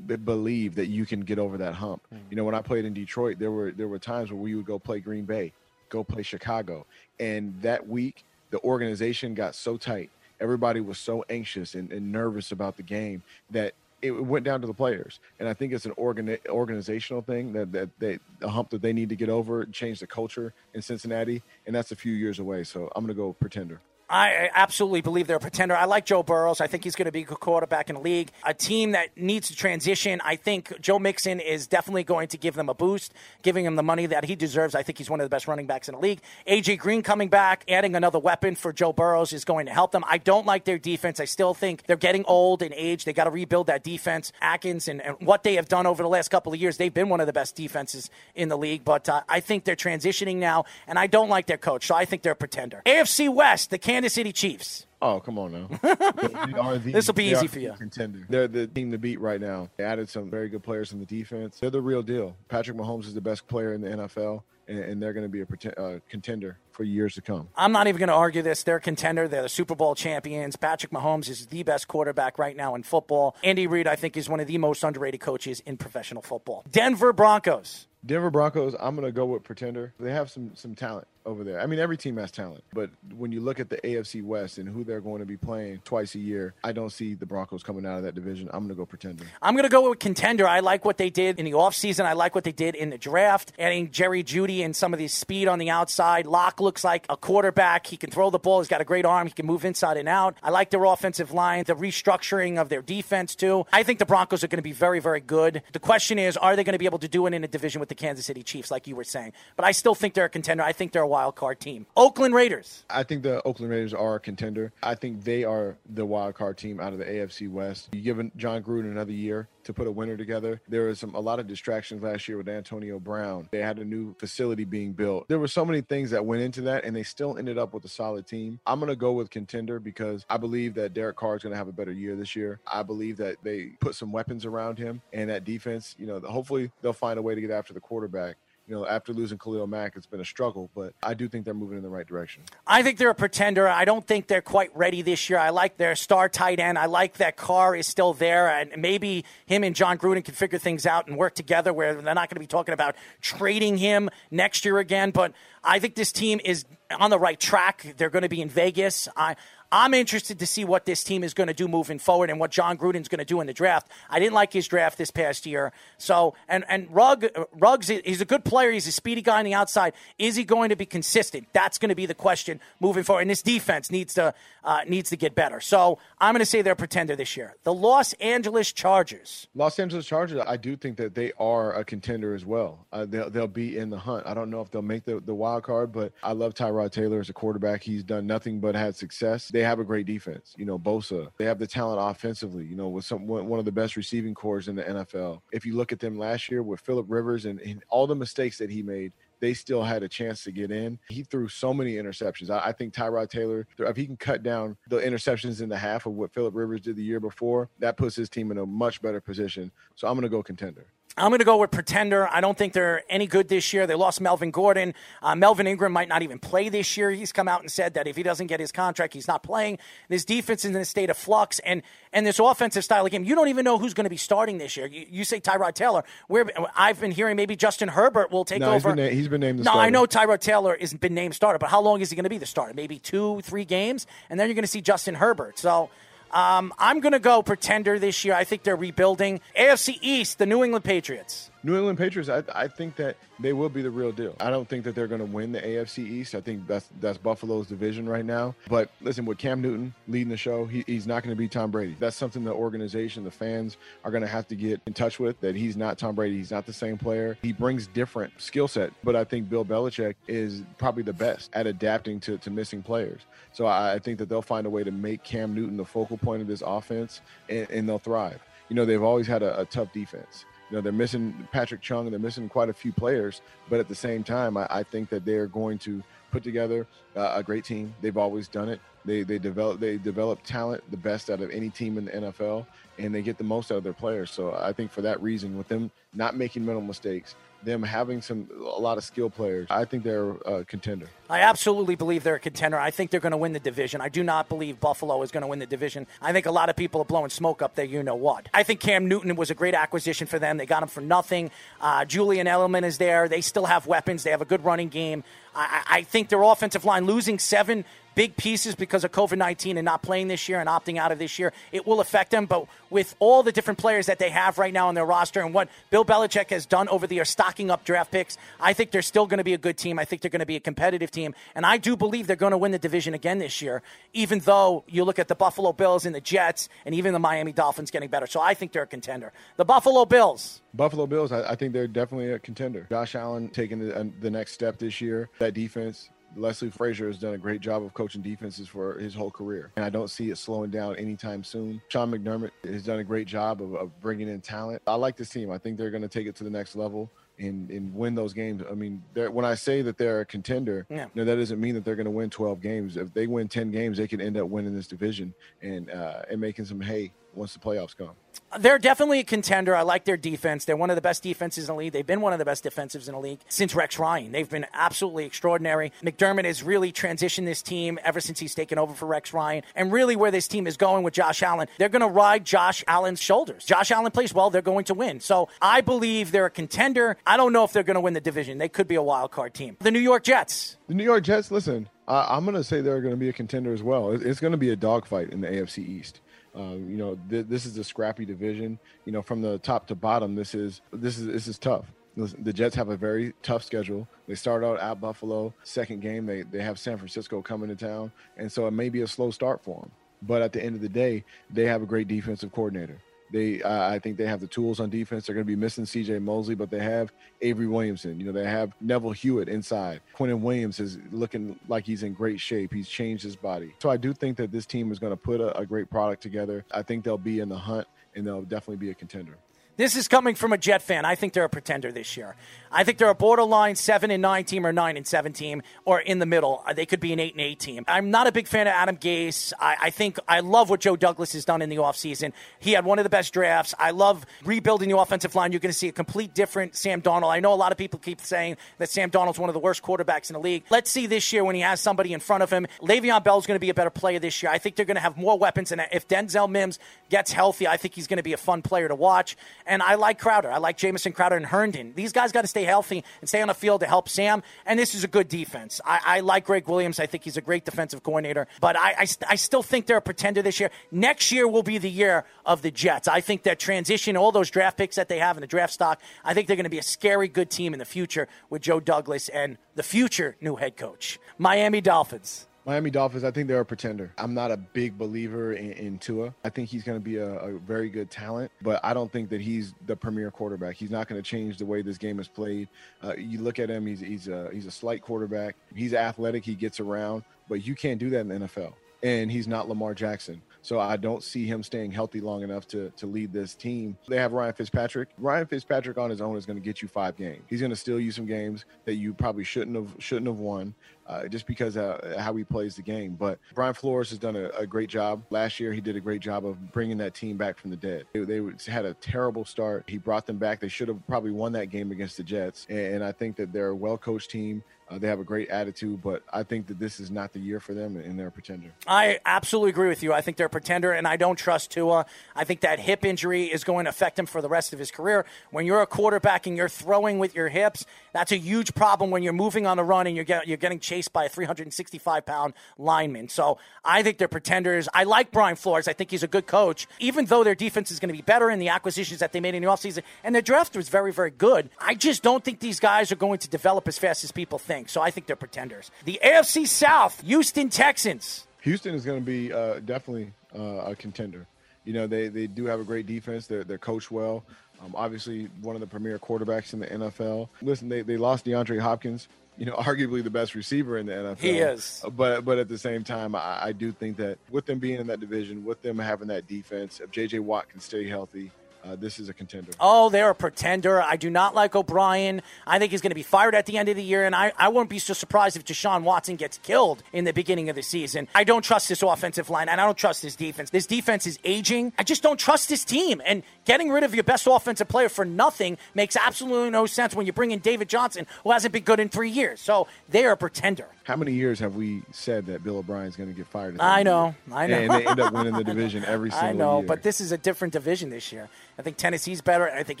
believe that you can get over that hump. Mm-hmm. You know, when I played in Detroit, there were there were times where we would go play Green Bay, go play Chicago, and that week the organization got so tight, everybody was so anxious and, and nervous about the game that it went down to the players. And I think it's an organ, organizational thing that that they a hump that they need to get over, change the culture in Cincinnati, and that's a few years away. So I'm gonna go pretender. I absolutely believe they're a pretender. I like Joe Burrows. I think he's going to be a quarterback in the league. A team that needs to transition. I think Joe Mixon is definitely going to give them a boost, giving him the money that he deserves. I think he's one of the best running backs in the league. AJ Green coming back, adding another weapon for Joe Burrows is going to help them. I don't like their defense. I still think they're getting old in age. They got to rebuild that defense. Atkins and, and what they have done over the last couple of years, they've been one of the best defenses in the league. But uh, I think they're transitioning now, and I don't like their coach, so I think they're a pretender. AFC West, the Kansas City Chiefs. Oh, come on now. They are the- This'll be easy for you. Contender. They're the team to beat right now. They added some very good players in the defense. They're the real deal. Patrick Mahomes is the best player in the NFL, and, and they're going to be a preten- uh, contender for years to come. I'm not even going to argue this. They're a contender. They're the Super Bowl champions. Patrick Mahomes is the best quarterback right now in football. Andy Reid, I think, is one of the most underrated coaches in professional football. Denver Broncos. Denver Broncos, I'm going to go with pretender. They have some some talent over there. I mean, every team has talent, but when you look at the AFC West and who they're going to be playing twice a year, I don't see the Broncos coming out of that division. I'm going to go pretender. I'm going to go with contender. I like what they did in the offseason. I like what they did in the draft, adding Jerry Jeudy and some of the speed on the outside. Lock looks like a quarterback. He can throw the ball. He's got a great arm. He can move inside and out. I like their offensive line, the restructuring of their defense, too. I think the Broncos are going to be very, very good. The question is, are they going to be able to do it in a division with the Kansas City Chiefs, like you were saying? But I still think they're a contender. I think they're a wild card team. Oakland Raiders. I think the Oakland Raiders are a contender. I think they are the wild card team out of the AFC West. You give Jon Gruden another year to put a winner together. There was some a lot of distractions last year with Antonio Brown. They had a new facility being built. There were so many things that went into that, and they still ended up with a solid team. I'm gonna go with contender because I believe that Derek Carr is gonna have a better year this year. I believe that they put some weapons around him and that defense. You know, hopefully they'll find a way to get after the quarterback You know, after losing Khalil Mack, it's been a struggle, but I do think they're moving in the right direction. I think they're a pretender. I don't think they're quite ready this year. I like their star tight end. I like that Carr is still there, and maybe him and Jon Gruden can figure things out and work together where they're not going to be talking about trading him next year again. But I think this team is on the right track. They're going to be in Vegas. I, I'm interested to see what this team is going to do moving forward and what Jon Gruden's going to do in the draft. I didn't like his draft this past year. So, and and Rugg, Ruggs, he's a good player. He's a speedy guy on the outside. Is he going to be consistent? That's going to be the question moving forward. And this defense needs to uh, needs to get better. So, I'm going to say they're a pretender this year. The Los Angeles Chargers. Los Angeles Chargers. I do think that they are a contender as well. Uh, they'll they'll be in the hunt. I don't know if they'll make the the wild card, but I love Tyrod Taylor as a quarterback. He's done nothing but had success. They have a great defense. You know, Bosa. They have the talent offensively. You know, with some one of the best receiving cores in the NFL. If you look at them last year with Philip Rivers and, and all the mistakes that he made, they still had a chance to get in. He threw so many interceptions. I, I, think Tyrod Taylor, if he can cut down the interceptions in the half of what Philip Rivers did the year before, that puts his team in a much better position. So I'm going to go contender. I'm going to go with Pretender. I don't think they're any good this year. They lost Melvin Gordon. Uh, Melvin Ingram might not even play this year. He's come out and said that if he doesn't get his contract, he's not playing. This defense is in a state of flux, and and this offensive style of game, you don't even know who's going to be starting this year. You, you say Tyrod Taylor. Where I've been hearing maybe Justin Herbert will take no, over. He's been, he's been named. no, starter. I know Tyrod Taylor has been named starter, but how long is he going to be the starter? Maybe two, three games, and then you're going to see Justin Herbert. So. Um, I'm going to go pretender this year. I think they're rebuilding. AFC East, the New England Patriots. New England Patriots, I, I, think that they will be the real deal. I don't think that they're going to win the AFC East. I think that's that's Buffalo's division right now. But listen, with Cam Newton leading the show, he, he's not going to be Tom Brady. That's something the organization, the fans are going to have to get in touch with. That he's not Tom Brady. He's not the same player. He brings different skill set. But I think Bill Belichick is probably the best at adapting to, to missing players. So I, I think that they'll find a way to make Cam Newton the focal point of this offense, and, and they'll thrive. You know, they've always had a, a tough defense. You know, they're missing Patrick Chung, they're missing quite a few players, but at the same time, I, I think that they're going to put together uh, a great team. They've always done it. They they develop they develop talent the best out of any team in the NFL, and they get the most out of their players. So I think for that reason, with them not making mental mistakes, them having some a lot of skill players, I think they're a contender. I absolutely believe they're a contender. I think they're going to win the division. I do not believe Buffalo is going to win the division. I think a lot of people are blowing smoke up there. You know what? I think Cam Newton was a great acquisition for them. They got him for nothing. Uh, Julian Edelman is there. They still have weapons. They have a good running game. I, I think their offensive line losing seven big pieces because of COVID 19 and not playing this year and opting out of this year. It will affect them, but with all the different players that they have right now on their roster and what Bill Belichick has done over the year, stocking up draft picks, I think they're still going to be a good team. I think they're going to be a competitive team. And I do believe they're going to win the division again this year, even though you look at the Buffalo Bills and the Jets and even the Miami Dolphins getting better. So I think they're a contender. The Buffalo Bills. Buffalo Bills, I, I think they're definitely a contender. Josh Allen taking the, the next step this year. That defense, Leslie Frazier has done a great job of coaching defenses for his whole career, and I don't see it slowing down anytime soon. Sean McDermott has done a great job of, of bringing in talent. I like this team. I think they're going to take it to the next level and, and win those games. I mean, when I say that they're a contender, yeah. you know, that doesn't mean that they're going to win 12 games. If they win 10 games, they could end up winning this division and uh, and making some hay once the playoffs come. They're definitely a contender. I like their defense. They're one of the best defenses in the league. They've been one of the best defensives in the league since Rex Ryan. They've been absolutely extraordinary. McDermott has really transitioned this team ever since he's taken over for Rex Ryan. And really, where this team is going with Josh Allen, they're going to ride Josh Allen's shoulders. Josh Allen plays well, they're going to win. So I believe they're a contender. I don't know if they're going to win the division. They could be a wild card team. The New York Jets. The New York Jets, listen, I'm going to say they're going to be a contender as well. It's going to be a dogfight in the AFC East. Uh, you know, th- this is a scrappy division. You know, from the top to bottom, this is this is this is tough. The Jets have a very tough schedule. They start out at Buffalo. Second game, they they have San Francisco coming to town, and so it may be a slow start for them. But at the end of the day, they have a great defensive coordinator. They, uh, I think they have the tools on defense. They're going to be missing C.J. Mosley, but they have Avery Williamson. You know, they have Neville Hewitt inside. Quinnen Williams is looking like he's in great shape. He's changed his body. So I do think that this team is going to put a, a great product together. I think they'll be in the hunt, and they'll definitely be a contender. This is coming from a Jet fan. I think they're a pretender this year. I think they're a borderline seven and nine team or nine and seven team or in the middle. Uh, they could be an eight and eight team. I'm not a big fan of Adam Gase. I, I think I love what Joe Douglas has done in the offseason. He had one of the best drafts. I love rebuilding the offensive line. You're going to see a complete different Sam Darnold. I know a lot of people keep saying that Sam Darnold's one of the worst quarterbacks in the league. Let's see this year when he has somebody in front of him. Le'Veon Bell's going to be a better player this year. I think they're going to have more weapons. And if Denzel Mims gets healthy, I think he's going to be a fun player to watch. And I like Crowder. I like Jamison Crowder and Herndon. These guys got to stay healthy and stay on the field to help Sam. And this is a good defense. I, I like Gregg Williams. I think he's a great defensive coordinator. But I, I, I, still think they're a pretender this year. Next year will be the year of the Jets. I think that transition, all those draft picks that they have in the draft stock, I think they're going to be a scary good team in the future with Joe Douglas and the future new head coach. Miami Dolphins. Miami Dolphins, I think they're a pretender. I'm not a big believer in, in Tua. I think he's going to be a, a, very good talent, but I don't think that he's the premier quarterback. He's not going to change the way this game is played. Uh, you look at him; he's he's a he's a slight quarterback. He's athletic. He gets around, but you can't do that in the NFL. And he's not Lamar Jackson. So I don't see him staying healthy long enough to to lead this team. They have Ryan Fitzpatrick. Ryan Fitzpatrick on his own is going to get you five games. He's going to steal you some games that you probably shouldn't have shouldn't have won. Uh, just because how he plays the game. But Brian Flores has done a, a, great job. Last year, he did a great job of bringing that team back from the dead. They, they had a terrible start. He brought them back. They should have probably won that game against the Jets. And, and I think that they're a well coached team. Uh, they have a great attitude, but I think that this is not the year for them, and they're a pretender. I absolutely agree with you. I think they're a pretender, and I don't trust Tua. I think that hip injury is going to affect him for the rest of his career. When you're a quarterback and you're throwing with your hips, that's a huge problem when you're moving on the run and you're, get, you're getting chased by a 365 pound lineman. So I think they're pretenders. I like Brian Flores. I think he's a good coach, even though their defense is going to be better in the acquisitions that they made in the offseason. And their draft was very, very good. I just don't think these guys are going to develop as fast as people think. So I think they're pretenders. The AFC South, Houston Texans. Houston is going to be uh, definitely uh, a contender. You know, they, they do have a great defense. They're, they're coached well. Um, obviously, one of the premier quarterbacks in the NFL. Listen, they, they lost DeAndre Hopkins, you know, arguably the best receiver in the NFL. He is. But but at the same time, I, I do think that with them being in that division, with them having that defense, if J.J. Watt can stay healthy, uh, this is a contender. Oh, they're a pretender. I do not like O'Brien. I think he's going to be fired at the end of the year, and I, I wouldn't be so surprised if Deshaun Watson gets killed in the beginning of the season. I don't trust this offensive line, and I don't trust this defense. This defense is aging. I just don't trust this team. And getting rid of your best offensive player for nothing makes absolutely no sense when you bring in David Johnson, who hasn't been good in three years. So they are a pretender. How many years have we said that Bill O'Brien's going to get fired? I know, I know. And they end up winning the division every single year. I know, year. but this is a different division this year. I think Tennessee's better, I think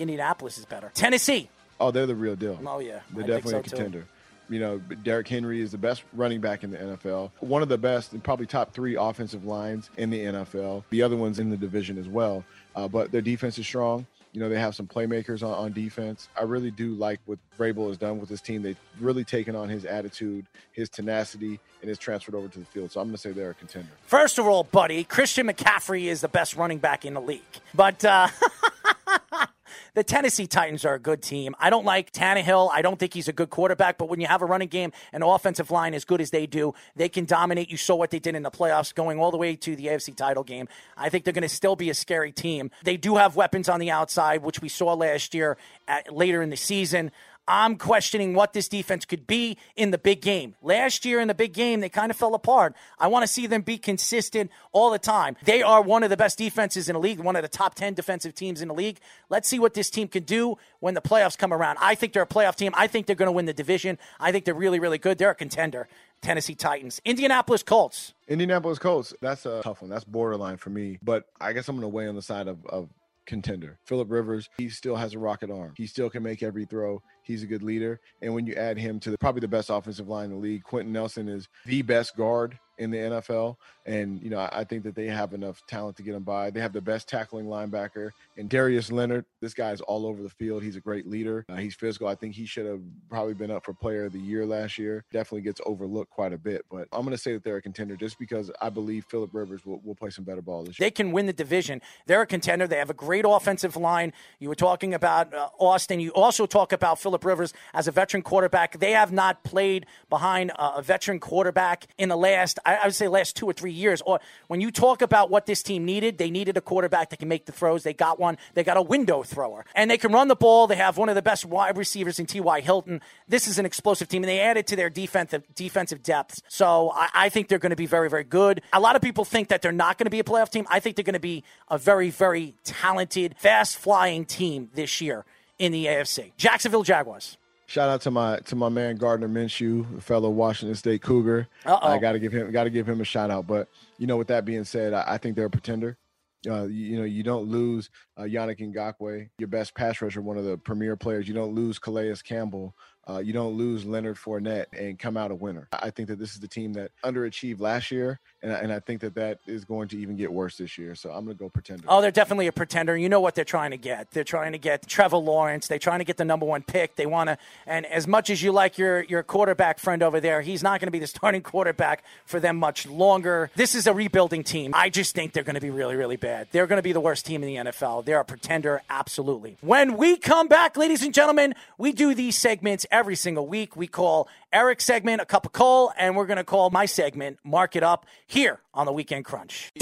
Indianapolis is better. Tennessee. Oh, they're the real deal. Oh yeah, they're I definitely so a contender. Too. You know, Derrick Henry is the best running back in the NFL. One of the best and probably top three offensive lines in the NFL. The other ones in the division as well. Uh, but their defense is strong. You know, they have some playmakers on, on defense. I really do like what Vrabel has done with his team. They've really taken on his attitude, his tenacity, and has transferred over to the field. So I'm going to say they're a contender. First of all, buddy, Christian McCaffrey is the best running back in the league. But uh, the Tennessee Titans are a good team. I don't like Tannehill. I don't think he's a good quarterback, but when you have a running game and offensive line as good as they do, they can dominate. You saw what they did in the playoffs going all the way to the AFC title game. I think they're going to still be a scary team. They do have weapons on the outside, which we saw last year at, later in the season. I'm questioning what this defense could be in the big game. Last year in the big game, they kind of fell apart. I want to see them be consistent all the time. They are one of the best defenses in the league, one of the top 10 defensive teams in the league. Let's see what this team can do when the playoffs come around. I think they're a playoff team. I think they're going to win the division. I think they're really, really good. They're a contender. Tennessee Titans. Indianapolis Colts. Indianapolis Colts. That's a tough one. That's borderline for me. But I guess I'm going to weigh on the side of, of contender. Philip Rivers, he still has a rocket arm. He still can make every throw. He's a good leader. And when you add him to the, probably the best offensive line in the league, Quenton Nelson is the best guard in the NFL. And, you know, I think that they have enough talent to get him by. They have the best tackling linebacker and Darius Leonard. This guy's all over the field. He's a great leader. Uh, he's physical. I think he should have probably been up for player of the year last year. Definitely gets overlooked quite a bit. But I'm going to say that they're a contender just because I believe Philip Rivers will, will play some better ball this year. They can win the division. They're a contender. They have a great offensive line. You were talking about uh, Austin. You also talk about Philip Rivers as a veteran quarterback. They have not played behind a veteran quarterback in the last, I, would say last two or three years. Or when you talk about what this team needed, they needed a quarterback that can make the throws. They got one. They got a window thrower, and they can run the ball. They have one of the best wide receivers in T.Y. Hilton. This is an explosive team, and they added to their defensive defensive depth. So I, I think they're going to be very, very good. A lot of people think that they're not going to be a playoff team. I think they're going to be a very, very talented, fast flying team this year in the AFC. Jacksonville Jaguars. Shout out to my to my man Gardner Minshew, fellow Washington State Cougar. Uh-oh. I got to give him got to give him a shout out. But you know, with that being said, I, I think they're a pretender. Uh, you, you know, you don't lose uh, Yannick Ngakoue, your best pass rusher, one of the premier players. You don't lose Calais Campbell. Uh, you don't lose Leonard Fournette and come out a winner. I think that this is the team that underachieved last year, and, I- and I think that that is going to even get worse this year. So I'm going to go pretender. Oh, they're definitely a pretender. You know what they're trying to get. They're trying to get Trevor Lawrence. They're trying to get the number one pick. They want to, and as much as you like your, your quarterback friend over there, he's not going to be the starting quarterback for them much longer. This is a rebuilding team. I just think they're going to be really, really bad. They're going to be the worst team in the NFL. They're a pretender, absolutely. When we come back, ladies and gentlemen, we do these segments every single week. We call Eric's segment a cup of coal, and we're going to call my segment Mark It Up here on the Weekend Crunch.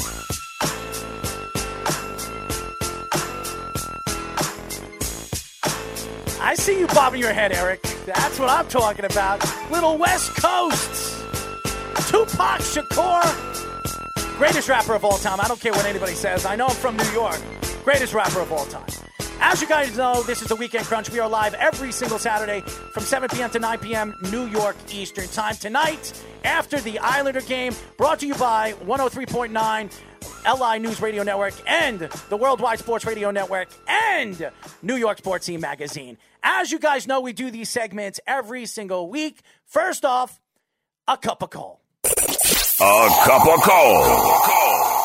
I see you bobbing your head, Eric. That's what I'm talking about. Little West Coast. Tupac Shakur. Greatest rapper of all time. I don't care what anybody says. I know I'm from New York. Greatest rapper of all time. As you guys know, this is the Weekend Crunch. We are live every single Saturday from 7 p.m. to 9 p.m. New York Eastern Time. Tonight, after the Islander game, brought to you by 103.9 LI News Radio Network and the Worldwide Sports Radio Network and New York Sports Team Magazine. As you guys know, we do these segments every single week. First off, a cup of coal. A cup of coal.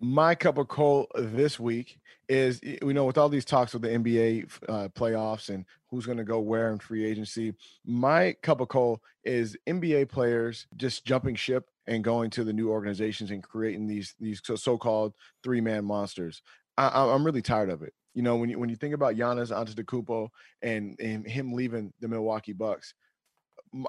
My cup of coal this week is you know with all these talks with the NBA uh, playoffs and who's going to go where in free agency. My cup of coal is NBA players just jumping ship and going to the new organizations and creating these these so- so-called three-man monsters. I, I'm really tired of it. You know, when you when you think about Giannis Antetokounmpo and and him leaving the Milwaukee Bucks,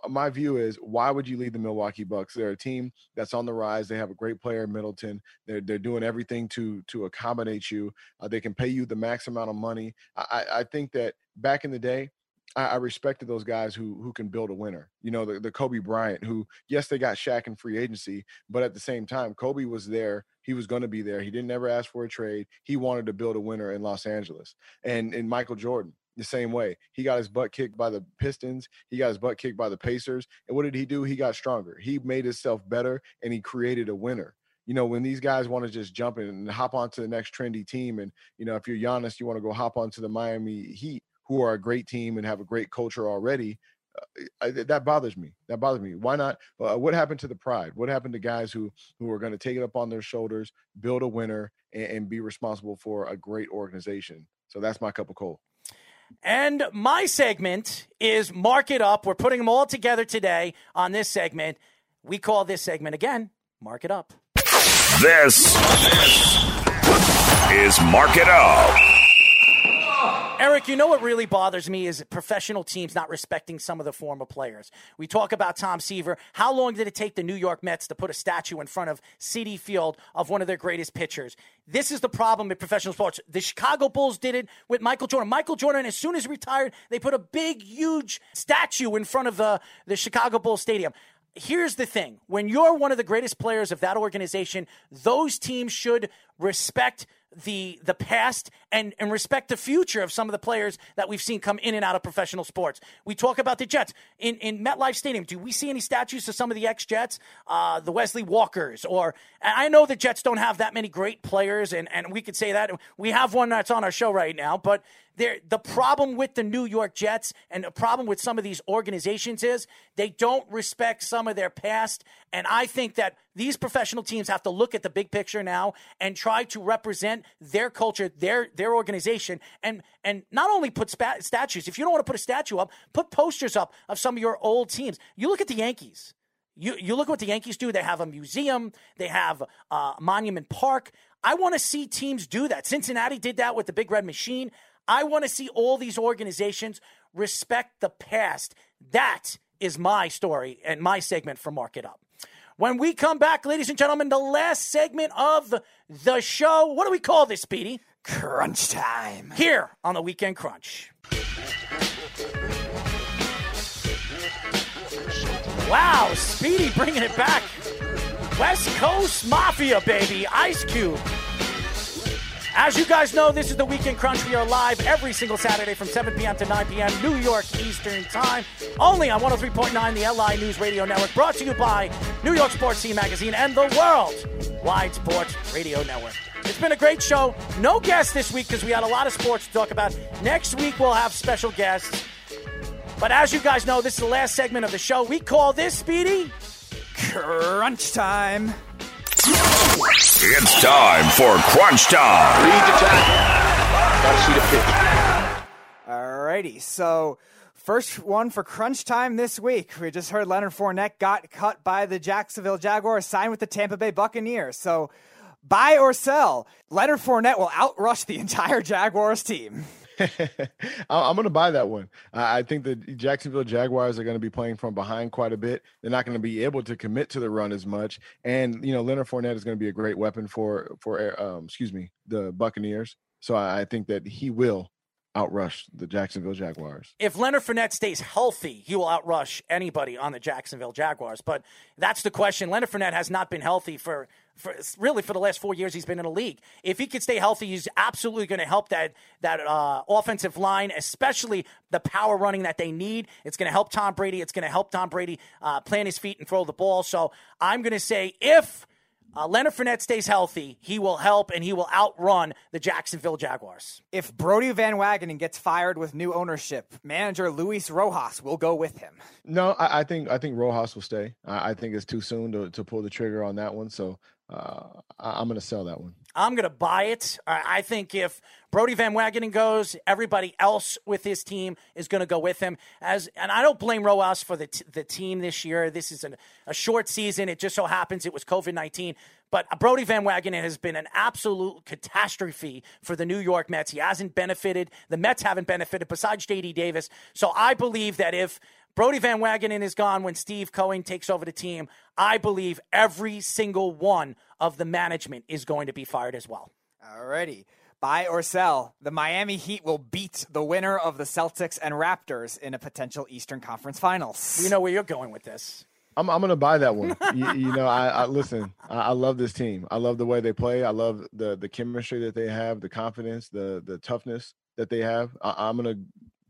my view is why would you leave the Milwaukee Bucks? They're a team that's on the rise. They have a great player in Middleton. They're they're doing everything to to accommodate you. Uh, they can pay you the max amount of money. I I think that back in the day. I, I respected those guys who who can build a winner. You know, the, the Kobe Bryant, who yes, they got Shaq in free agency, but at the same time, Kobe was there. He was going to be there. He didn't ever ask for a trade. He wanted to build a winner in Los Angeles. And and Michael Jordan, the same way. He got his butt kicked by the Pistons. He got his butt kicked by the Pacers. And what did he do? He got stronger. He made himself better and he created a winner. You know, when these guys want to just jump in and hop onto the next trendy team, and you know, if you're Giannis, you want to go hop onto the Miami Heat, who are a great team and have a great culture already. Uh, I, that bothers me. That bothers me. Why not? Uh, what happened to the pride? What happened to guys who who are going to take it up on their shoulders, build a winner, and, and be responsible for a great organization? So that's my cup of coal. And my segment is Mark It Up. We're putting them all together today on this segment. We call this segment again Mark It Up. This is Mark It Up. Eric, you know what really bothers me is professional teams not respecting some of the former players. We talk about Tom Seaver. How long did it take the New York Mets to put a statue in front of Citi Field of one of their greatest pitchers? This is the problem with professional sports. The Chicago Bulls did it with Michael Jordan. Michael Jordan, as soon as he retired, they put a big, huge statue in front of the, the Chicago Bulls Stadium here's the thing when you're one of the greatest players of that organization those teams should respect the the past and and respect the future of some of the players that we've seen come in and out of professional sports. We talk about the Jets in in MetLife Stadium. Do we see any statues of some of the ex Jets, uh, the Wesley Walkers? Or I know the Jets don't have that many great players, and and we could say that we have one that's on our show right now, but. There, the problem with the New York Jets and the problem with some of these organizations is they don't respect some of their past. And I think that these professional teams have to look at the big picture now and try to represent their culture, their their organization, and and not only put statues. If you don't want to put a statue up, put posters up of some of your old teams. You look at the Yankees. You, you look at what the Yankees do. They have a museum. They have uh, Monument Park. I want to see teams do that. Cincinnati did that with the Big Red Machine. I want to see all these organizations respect the past. That is my story and my segment for Mark It Up. When we come back, ladies and gentlemen, the last segment of the show. What do we call this, Speedy? Crunch time. Here on the Weekend Crunch. Wow, Speedy bringing it back. West Coast Mafia, baby. Ice Cube. As you guys know, this is the Weekend Crunch. We are live every single Saturday from 7 p.m. to 9 p.m. New York Eastern Time, only on 103.9, the LI News Radio Network, brought to you by New York Sports Team Magazine and the World Wide Sports Radio Network. It's been a great show. No guests this week because we had a lot of sports to talk about. Next week, we'll have special guests. But as you guys know, this is the last segment of the show. We call this, Speedy, Crunch time. It's time for Crunch Time. Read the tackle. Got to see the pitch. Alrighty, so first one for crunch time this week. We just heard Leonard Fournette got cut by the Jacksonville Jaguars, signed with the Tampa Bay Buccaneers. So buy or sell, Leonard Fournette will outrush the entire Jaguars team. I'm going to buy that one. I think the Jacksonville Jaguars are going to be playing from behind quite a bit. They're not going to be able to commit to the run as much, and you know Leonard Fournette is going to be a great weapon for for um, excuse me the Buccaneers. So I think that he will outrush the Jacksonville Jaguars. If Leonard Fournette stays healthy, he will outrush anybody on the Jacksonville Jaguars. But that's the question. Leonard Fournette has not been healthy for, for really for the last four years he's been in the league. If he could stay healthy, he's absolutely going to help that that uh, offensive line, especially the power running that they need. It's going to help Tom Brady. It's going to help Tom Brady uh, plant his feet and throw the ball. So I'm going to say if uh, Leonard Fournette stays healthy, he will help and he will outrun the Jacksonville Jaguars. If Brodie Van Wagenen gets fired with new ownership, manager Luis Rojas will go with him. No, I, I think I think Rojas will stay. I, I, think it's too soon to, to pull the trigger on that one. So uh, I, am going to sell that one. I'm going to buy it. I think if Brodie Van Wagenen goes, everybody else with his team is going to go with him. As and I don't blame Rojas for the t- the team this year. This is an, a short season. It just so happens it was COVID nineteen. But Brodie Van Wagenen has been an absolute catastrophe for the New York Mets. He hasn't benefited. The Mets haven't benefited besides J.D. Davis. So I believe that if Brodie Van Wagenen is gone when Steve Cohen takes over the team. I believe every single one of the management is going to be fired as well. Alrighty. Buy or sell. The Miami Heat will beat the winner of the Celtics and Raptors in a potential Eastern Conference Finals. We know where you're going with this. I'm, I'm going to buy that one. you, you, know, I, I listen. I, I, love this team. I love the way they play. I love the the chemistry that they have, the confidence, the the toughness that they have. I, I'm going to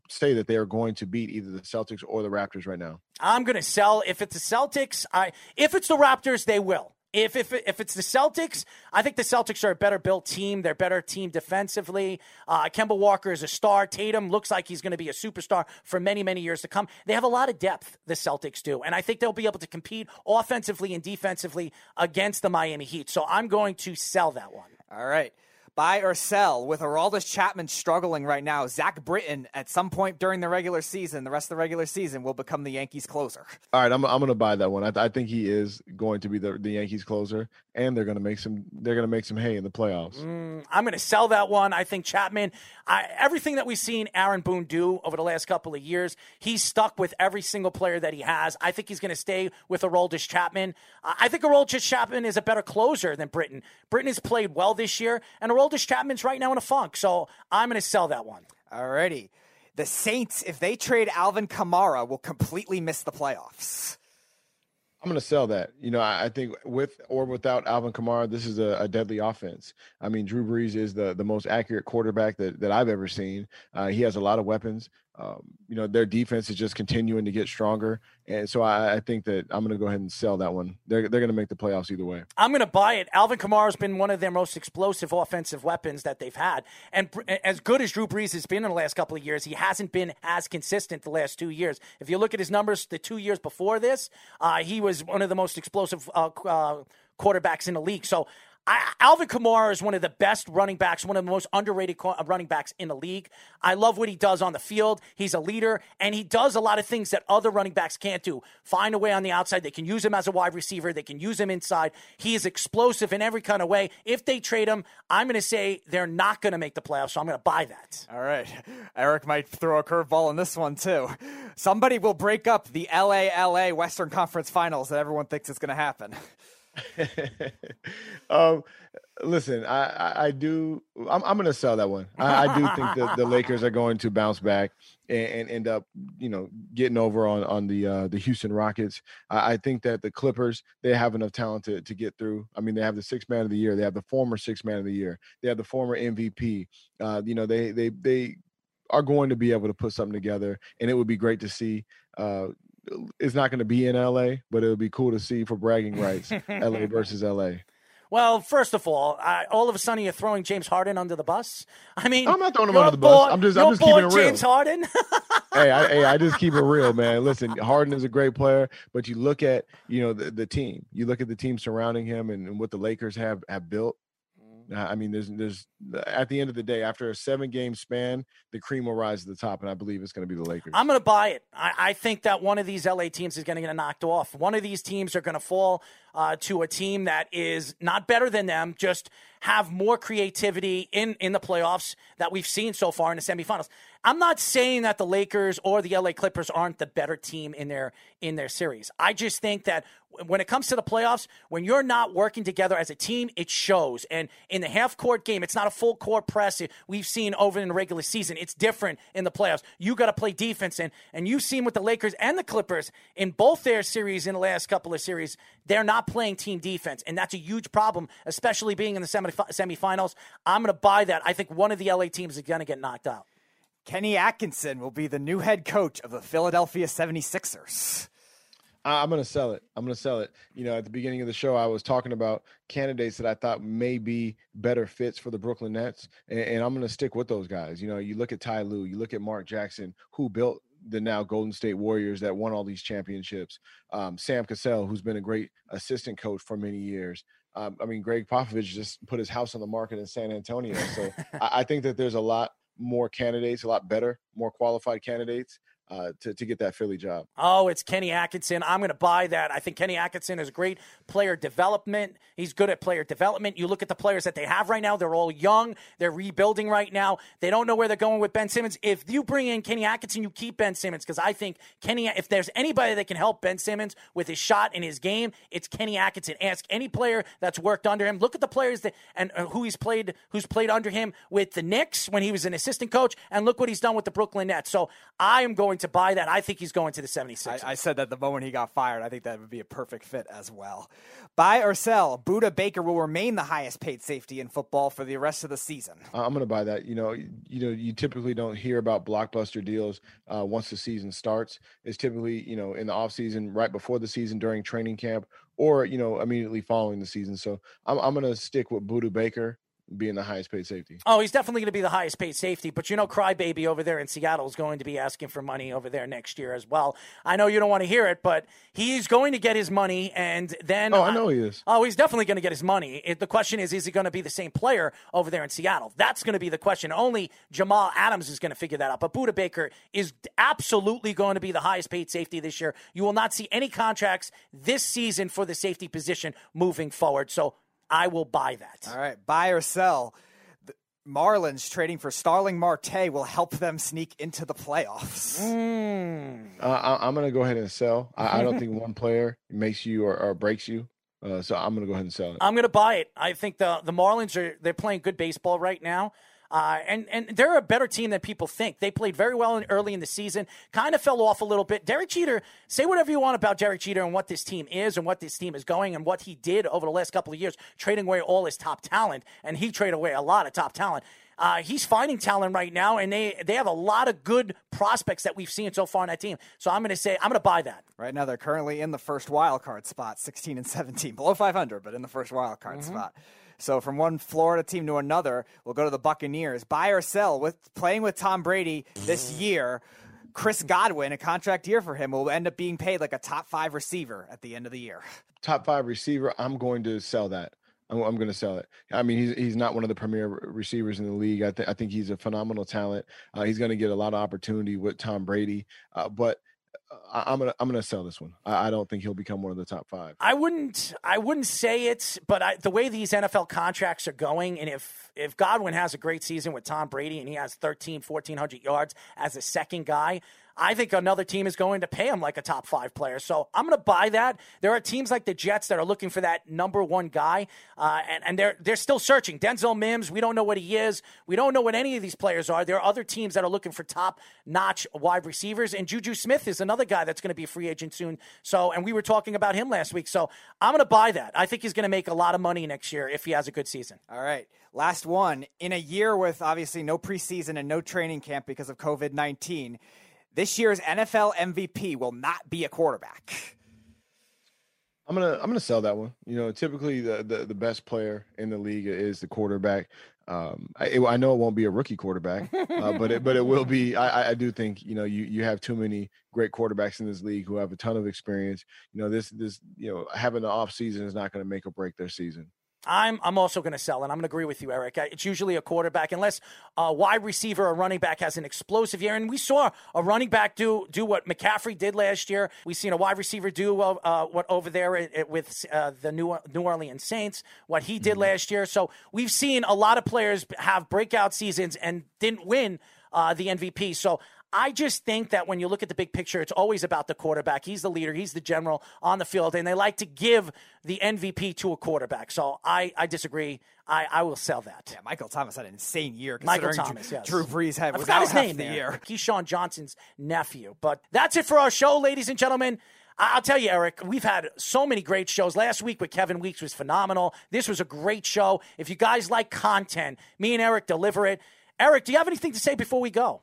say that they are going to beat either the Celtics or the Raptors right now. I'm going to sell if it's the Celtics. I if it's the Raptors, they will. If if if it's the Celtics, I think the Celtics are a better built team. They're better team defensively. Uh, Kemba Walker is a star. Tatum looks like he's going to be a superstar for many many years to come. They have a lot of depth. The Celtics do, and I think they'll be able to compete offensively and defensively against the Miami Heat. So I'm going to sell that one. All right buy or sell with Aroldis Chapman struggling right now. Zach Britton, at some point during the regular season, the rest of the regular season, will become the Yankees closer. All right, I'm, I'm going to buy that one. I, I, think he is going to be the, the Yankees closer, and they're going to make some they're going to make some hay in the playoffs. Mm, I'm going to sell that one. I think Chapman, I, everything that we've seen Aaron Boone do over the last couple of years, he's stuck with every single player that he has. I think he's going to stay with Aroldis Chapman. I think Aroldis Chapman is a better closer than Britton. Britton has played well this year, and Aroldis Aroldis Chapman's right now in a funk, so I'm going to sell that one. Alrighty. The Saints, if they trade Alvin Kamara, will completely miss the playoffs. I'm going to sell that. You know, I, think with or without Alvin Kamara, this is a, a, deadly offense. I mean, Drew Brees is the the most accurate quarterback that, that I've ever seen. Uh, he has a lot of weapons. Um, you know, their defense is just continuing to get stronger. And so I, I think that I'm going to go ahead and sell that one. They're, they're going to make the playoffs either way. I'm going to buy it. Alvin Kamara has been one of their most explosive offensive weapons that they've had. And as good as Drew Brees has been in the last couple of years, he hasn't been as consistent the last two years. If you look at his numbers the two years before this, uh, he was one of the most explosive uh, uh, quarterbacks in the league. So I, Alvin Kamara is one of the best running backs, one of the most underrated uh, running backs in the league. I love what he does on the field. He's a leader, and he does a lot of things that other running backs can't do. Find a way on the outside. They can use him as a wide receiver. They can use him inside. He is explosive in every kind of way. If they trade him, I'm going to say they're not going to make the playoffs, so I'm going to buy that. All right. Eric might throw a curveball in this one, too. Somebody will break up the LA LA Western Conference Finals that everyone thinks is going to happen. um, listen, I, I, I do. I'm, I'm going to sell that one. I, I do think that the Lakers are going to bounce back and, and, end up, you know, getting over on on the uh, the Houston Rockets. I, I, think that the Clippers they have enough talent to, to get through. I mean, they have the six man of the year. They have the former six man of the year. They have the former MVP. Uh, you know, they they they are going to be able to put something together, and it would be great to see. Uh, it's not going to be in LA, but it would be cool to see for bragging rights, LA versus LA. Well, first of all, I, all of a sudden you're throwing James Harden under the bus. I mean, I'm not throwing him under the bus. Boy, I'm just, I'm just keeping it real. James Harden. hey, I, hey, I just keep it real, man. Listen, Harden is a great player, but you look at you know the, the team. You look at the team surrounding him and, and what the Lakers have have built. I mean, there's there's at the end of the day, after a seven game span, the cream will rise to the top, and I believe it's going to be the Lakers. I'm going to buy it. I, I, think that one of these LA teams is going to get knocked off. One of these teams are going to fall uh, to a team that is not better than them, just have more creativity in in the playoffs that we've seen so far in the semifinals. I'm not saying that the Lakers or the LA Clippers aren't the better team in their in their series. I just think that when it comes to the playoffs, when you're not working together as a team, it shows. And in the half court game, it's not a full court press we've seen over in the regular season. It's different in the playoffs. You got to play defense, and and you've seen with the Lakers and the Clippers in both their series in the last couple of series, they're not playing team defense, and that's a huge problem, especially being in the semi- semifinals. I'm going to buy that. I think one of the LA teams is going to get knocked out. Kenny Atkinson will be the new head coach of the Philadelphia 76ers. I'm going to sell it. I'm going to sell it. You know, at the beginning of the show, I was talking about candidates that I thought may be better fits for the Brooklyn Nets, and, and I'm going to stick with those guys. You know, you look at Ty Lue, you look at Mark Jackson, who built the now Golden State Warriors that won all these championships. Um, Sam Cassell, who's been a great assistant coach for many years. Um, I mean, Gregg Popovich just put his house on the market in San Antonio. So I, I think that there's a lot more candidates, a lot better, more qualified candidates uh, to, to get that Philly job. Oh, it's Kenny Atkinson. I'm going to buy that. I think Kenny Atkinson is great player development. He's good at player development. You look at the players that they have right now, they're all young. They're rebuilding right now. They don't know where they're going with Ben Simmons. If you bring in Kenny Atkinson, you keep Ben Simmons because I think Kenny, if there's anybody that can help Ben Simmons with his shot in his game, it's Kenny Atkinson. Ask any player that's worked under him. Look at the players that and uh, who he's played, who's played under him with the Knicks when he was an assistant coach, and look what he's done with the Brooklyn Nets. So I am going to buy that. I think he's going to the 76ers. I, I, said that the moment he got fired, I think that would be a perfect fit as well. Buy or sell, Budda Baker will remain the highest paid safety in football for the rest of the season. I'm going to buy that. You know, you know, you typically don't hear about blockbuster deals uh, once the season starts. It's typically, you know, in the offseason, right before the season, during training camp, or you know, immediately following the season. So I'm, I'm going to stick with Budda Baker being the highest paid safety. Oh, he's definitely going to be the highest paid safety. But you know, Crybaby over there in Seattle is going to be asking for money over there next year as well. I know you don't want to hear it, but he's going to get his money, and then oh, I know he is. Oh, he's definitely going to get his money. It, the question is, is he going to be the same player over there in Seattle? That's going to be the question. Only Jamal Adams is going to figure that out. But Budda Baker is absolutely going to be the highest paid safety this year. You will not see any contracts this season for the safety position moving forward. So I will buy that. All right, buy or sell. The Marlins trading for Starling Marte will help them sneak into the playoffs. Mm. Uh, I, am going to go ahead and sell. I, I, don't think one player makes you or, or breaks you. Uh, so I'm going to go ahead and sell it. I'm going to buy it. I think the the Marlins are they're playing good baseball right now. Uh, and and they're a better team than people think. They played very well in, early in the season, kind of fell off a little bit. Derek Jeter, say whatever you want about Derek Jeter and what this team is and what this team is going and what he did over the last couple of years, trading away all his top talent, and he traded away a lot of top talent. Uh, he's finding talent right now, and they they have a lot of good prospects that we've seen so far in that team. So I'm going to say I'm going to buy that. Right now, they're currently in the first wild card spot, 16 and 17, below 500, but in the first wild card mm-hmm. spot. So from one Florida team to another, we'll go to the Buccaneers. Buy or sell with playing with Tom Brady this year. Chris Godwin, a contract year for him, will end up being paid like a top five receiver at the end of the year. Top five receiver, I'm going to sell that. I'm, I'm going to sell it. I mean, he's he's not one of the premier receivers in the league. I think I think he's a phenomenal talent. Uh, he's going to get a lot of opportunity with Tom Brady, uh, but I, am gonna I'm gonna sell this one. I, I, don't think he'll become one of the top five. I wouldn't I wouldn't say it, but I, the way these NFL contracts are going, and if if Godwin has a great season with Tom Brady and he has 13, 1400 yards as a second guy, I think another team is going to pay him like a top five player. So I'm going to buy that. There are teams like the Jets that are looking for that number one guy, uh, and, and they're they're still searching. Denzel Mims, we don't know what he is. We don't know what any of these players are. There are other teams that are looking for top notch wide receivers, and Juju Smith is another guy that's going to be a free agent soon. So, and we were talking about him last week. So I'm going to buy that. I think he's going to make a lot of money next year if he has a good season. All right. Last one. In a year with obviously no preseason and no training camp because of COVID 19, this year's NFL MVP will not be a quarterback. I'm gonna I'm gonna sell that one. You know, typically the the, the best player in the league is the quarterback. Um, I, I know it won't be a rookie quarterback, uh, but it but it will be. I, I do think you know you you have too many great quarterbacks in this league who have a ton of experience. You know this this you know having the off season is not going to make or break their season. I'm I'm also going to sell, and I'm going to agree with you, Eric. It's usually a quarterback, unless a wide receiver or running back has an explosive year. And we saw a running back do do what McCaffrey did last year. We've seen a wide receiver do uh, uh what over there with uh, the New New Orleans Saints, what he did mm-hmm. last year. So we've seen a lot of players have breakout seasons and didn't win uh, the MVP. So I just think that when you look at the big picture, it's always about the quarterback. He's the leader, he's the general on the field, and they like to give the MVP to a quarterback. So I, I disagree. I, I will sell that. Yeah, Michael Thomas had an insane year. Michael Thomas, Drew, yes. Drew Brees had I without his name the there. year. Keyshawn Johnson's nephew. But that's it for our show, ladies and gentlemen. I'll tell you, Eric, we've had so many great shows. Last week with Kevin Weeks was phenomenal. This was a great show. If you guys like content, me and Eric deliver it. Eric, do you have anything to say before we go?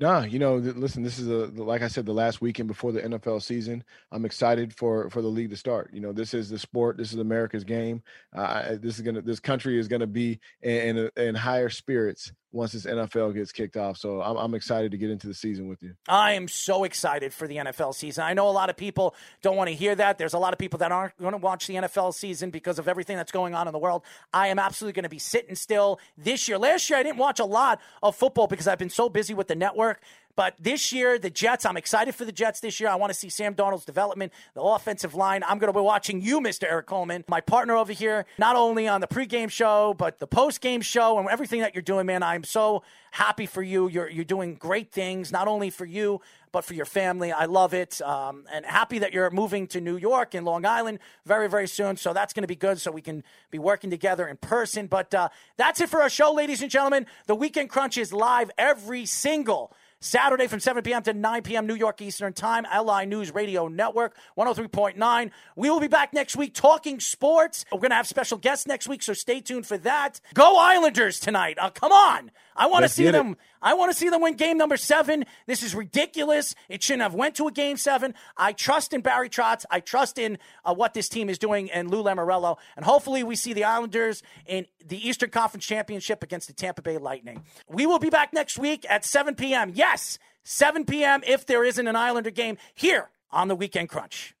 No, you know, listen, this is a like I said, the last weekend before the NFL season. I'm excited for for the league to start. You know, this is the sport. This is America's game. Uh, this is gonna, this country is gonna be in in, in higher spirits once this NFL gets kicked off. So I'm, I'm excited to get into the season with you. I am so excited for the NFL season. I know a lot of people don't want to hear that. There's a lot of people that aren't going to watch the NFL season because of everything that's going on in the world. I am absolutely going to be sitting still this year. Last year, I didn't watch a lot of football because I've been so busy with the network. But this year, the Jets, I'm excited for the Jets this year. I want to see Sam Darnold's development, the offensive line. I'm going to be watching you, Mr. Eric Coleman, my partner over here, not only on the pregame show, but the postgame show and everything that you're doing, man. I'm so happy for you. You're, you're doing great things, not only for you, but for your family. I love it. Um, and happy that you're moving to New York and Long Island very, very soon. So that's going to be good so we can be working together in person. But uh, that's it for our show, ladies and gentlemen. The Weekend Crunch is live every single Saturday from 7 p.m. to 9 p.m. New York Eastern Time, LI News Radio Network, 103.9. We will be back next week talking sports. We're going to have special guests next week, so stay tuned for that. Go Islanders tonight. Uh, come on. I want to see them. It. I want to see them win game number seven. This is ridiculous. It shouldn't have went to a game seven. I trust in Barry Trotz. I trust in uh, what this team is doing and Lou Lamoriello. And hopefully we see the Islanders in the Eastern Conference Championship against the Tampa Bay Lightning. We will be back next week at 7 p.m. Yes, 7 p.m. if there isn't an Islander game here on the Weekend Crunch.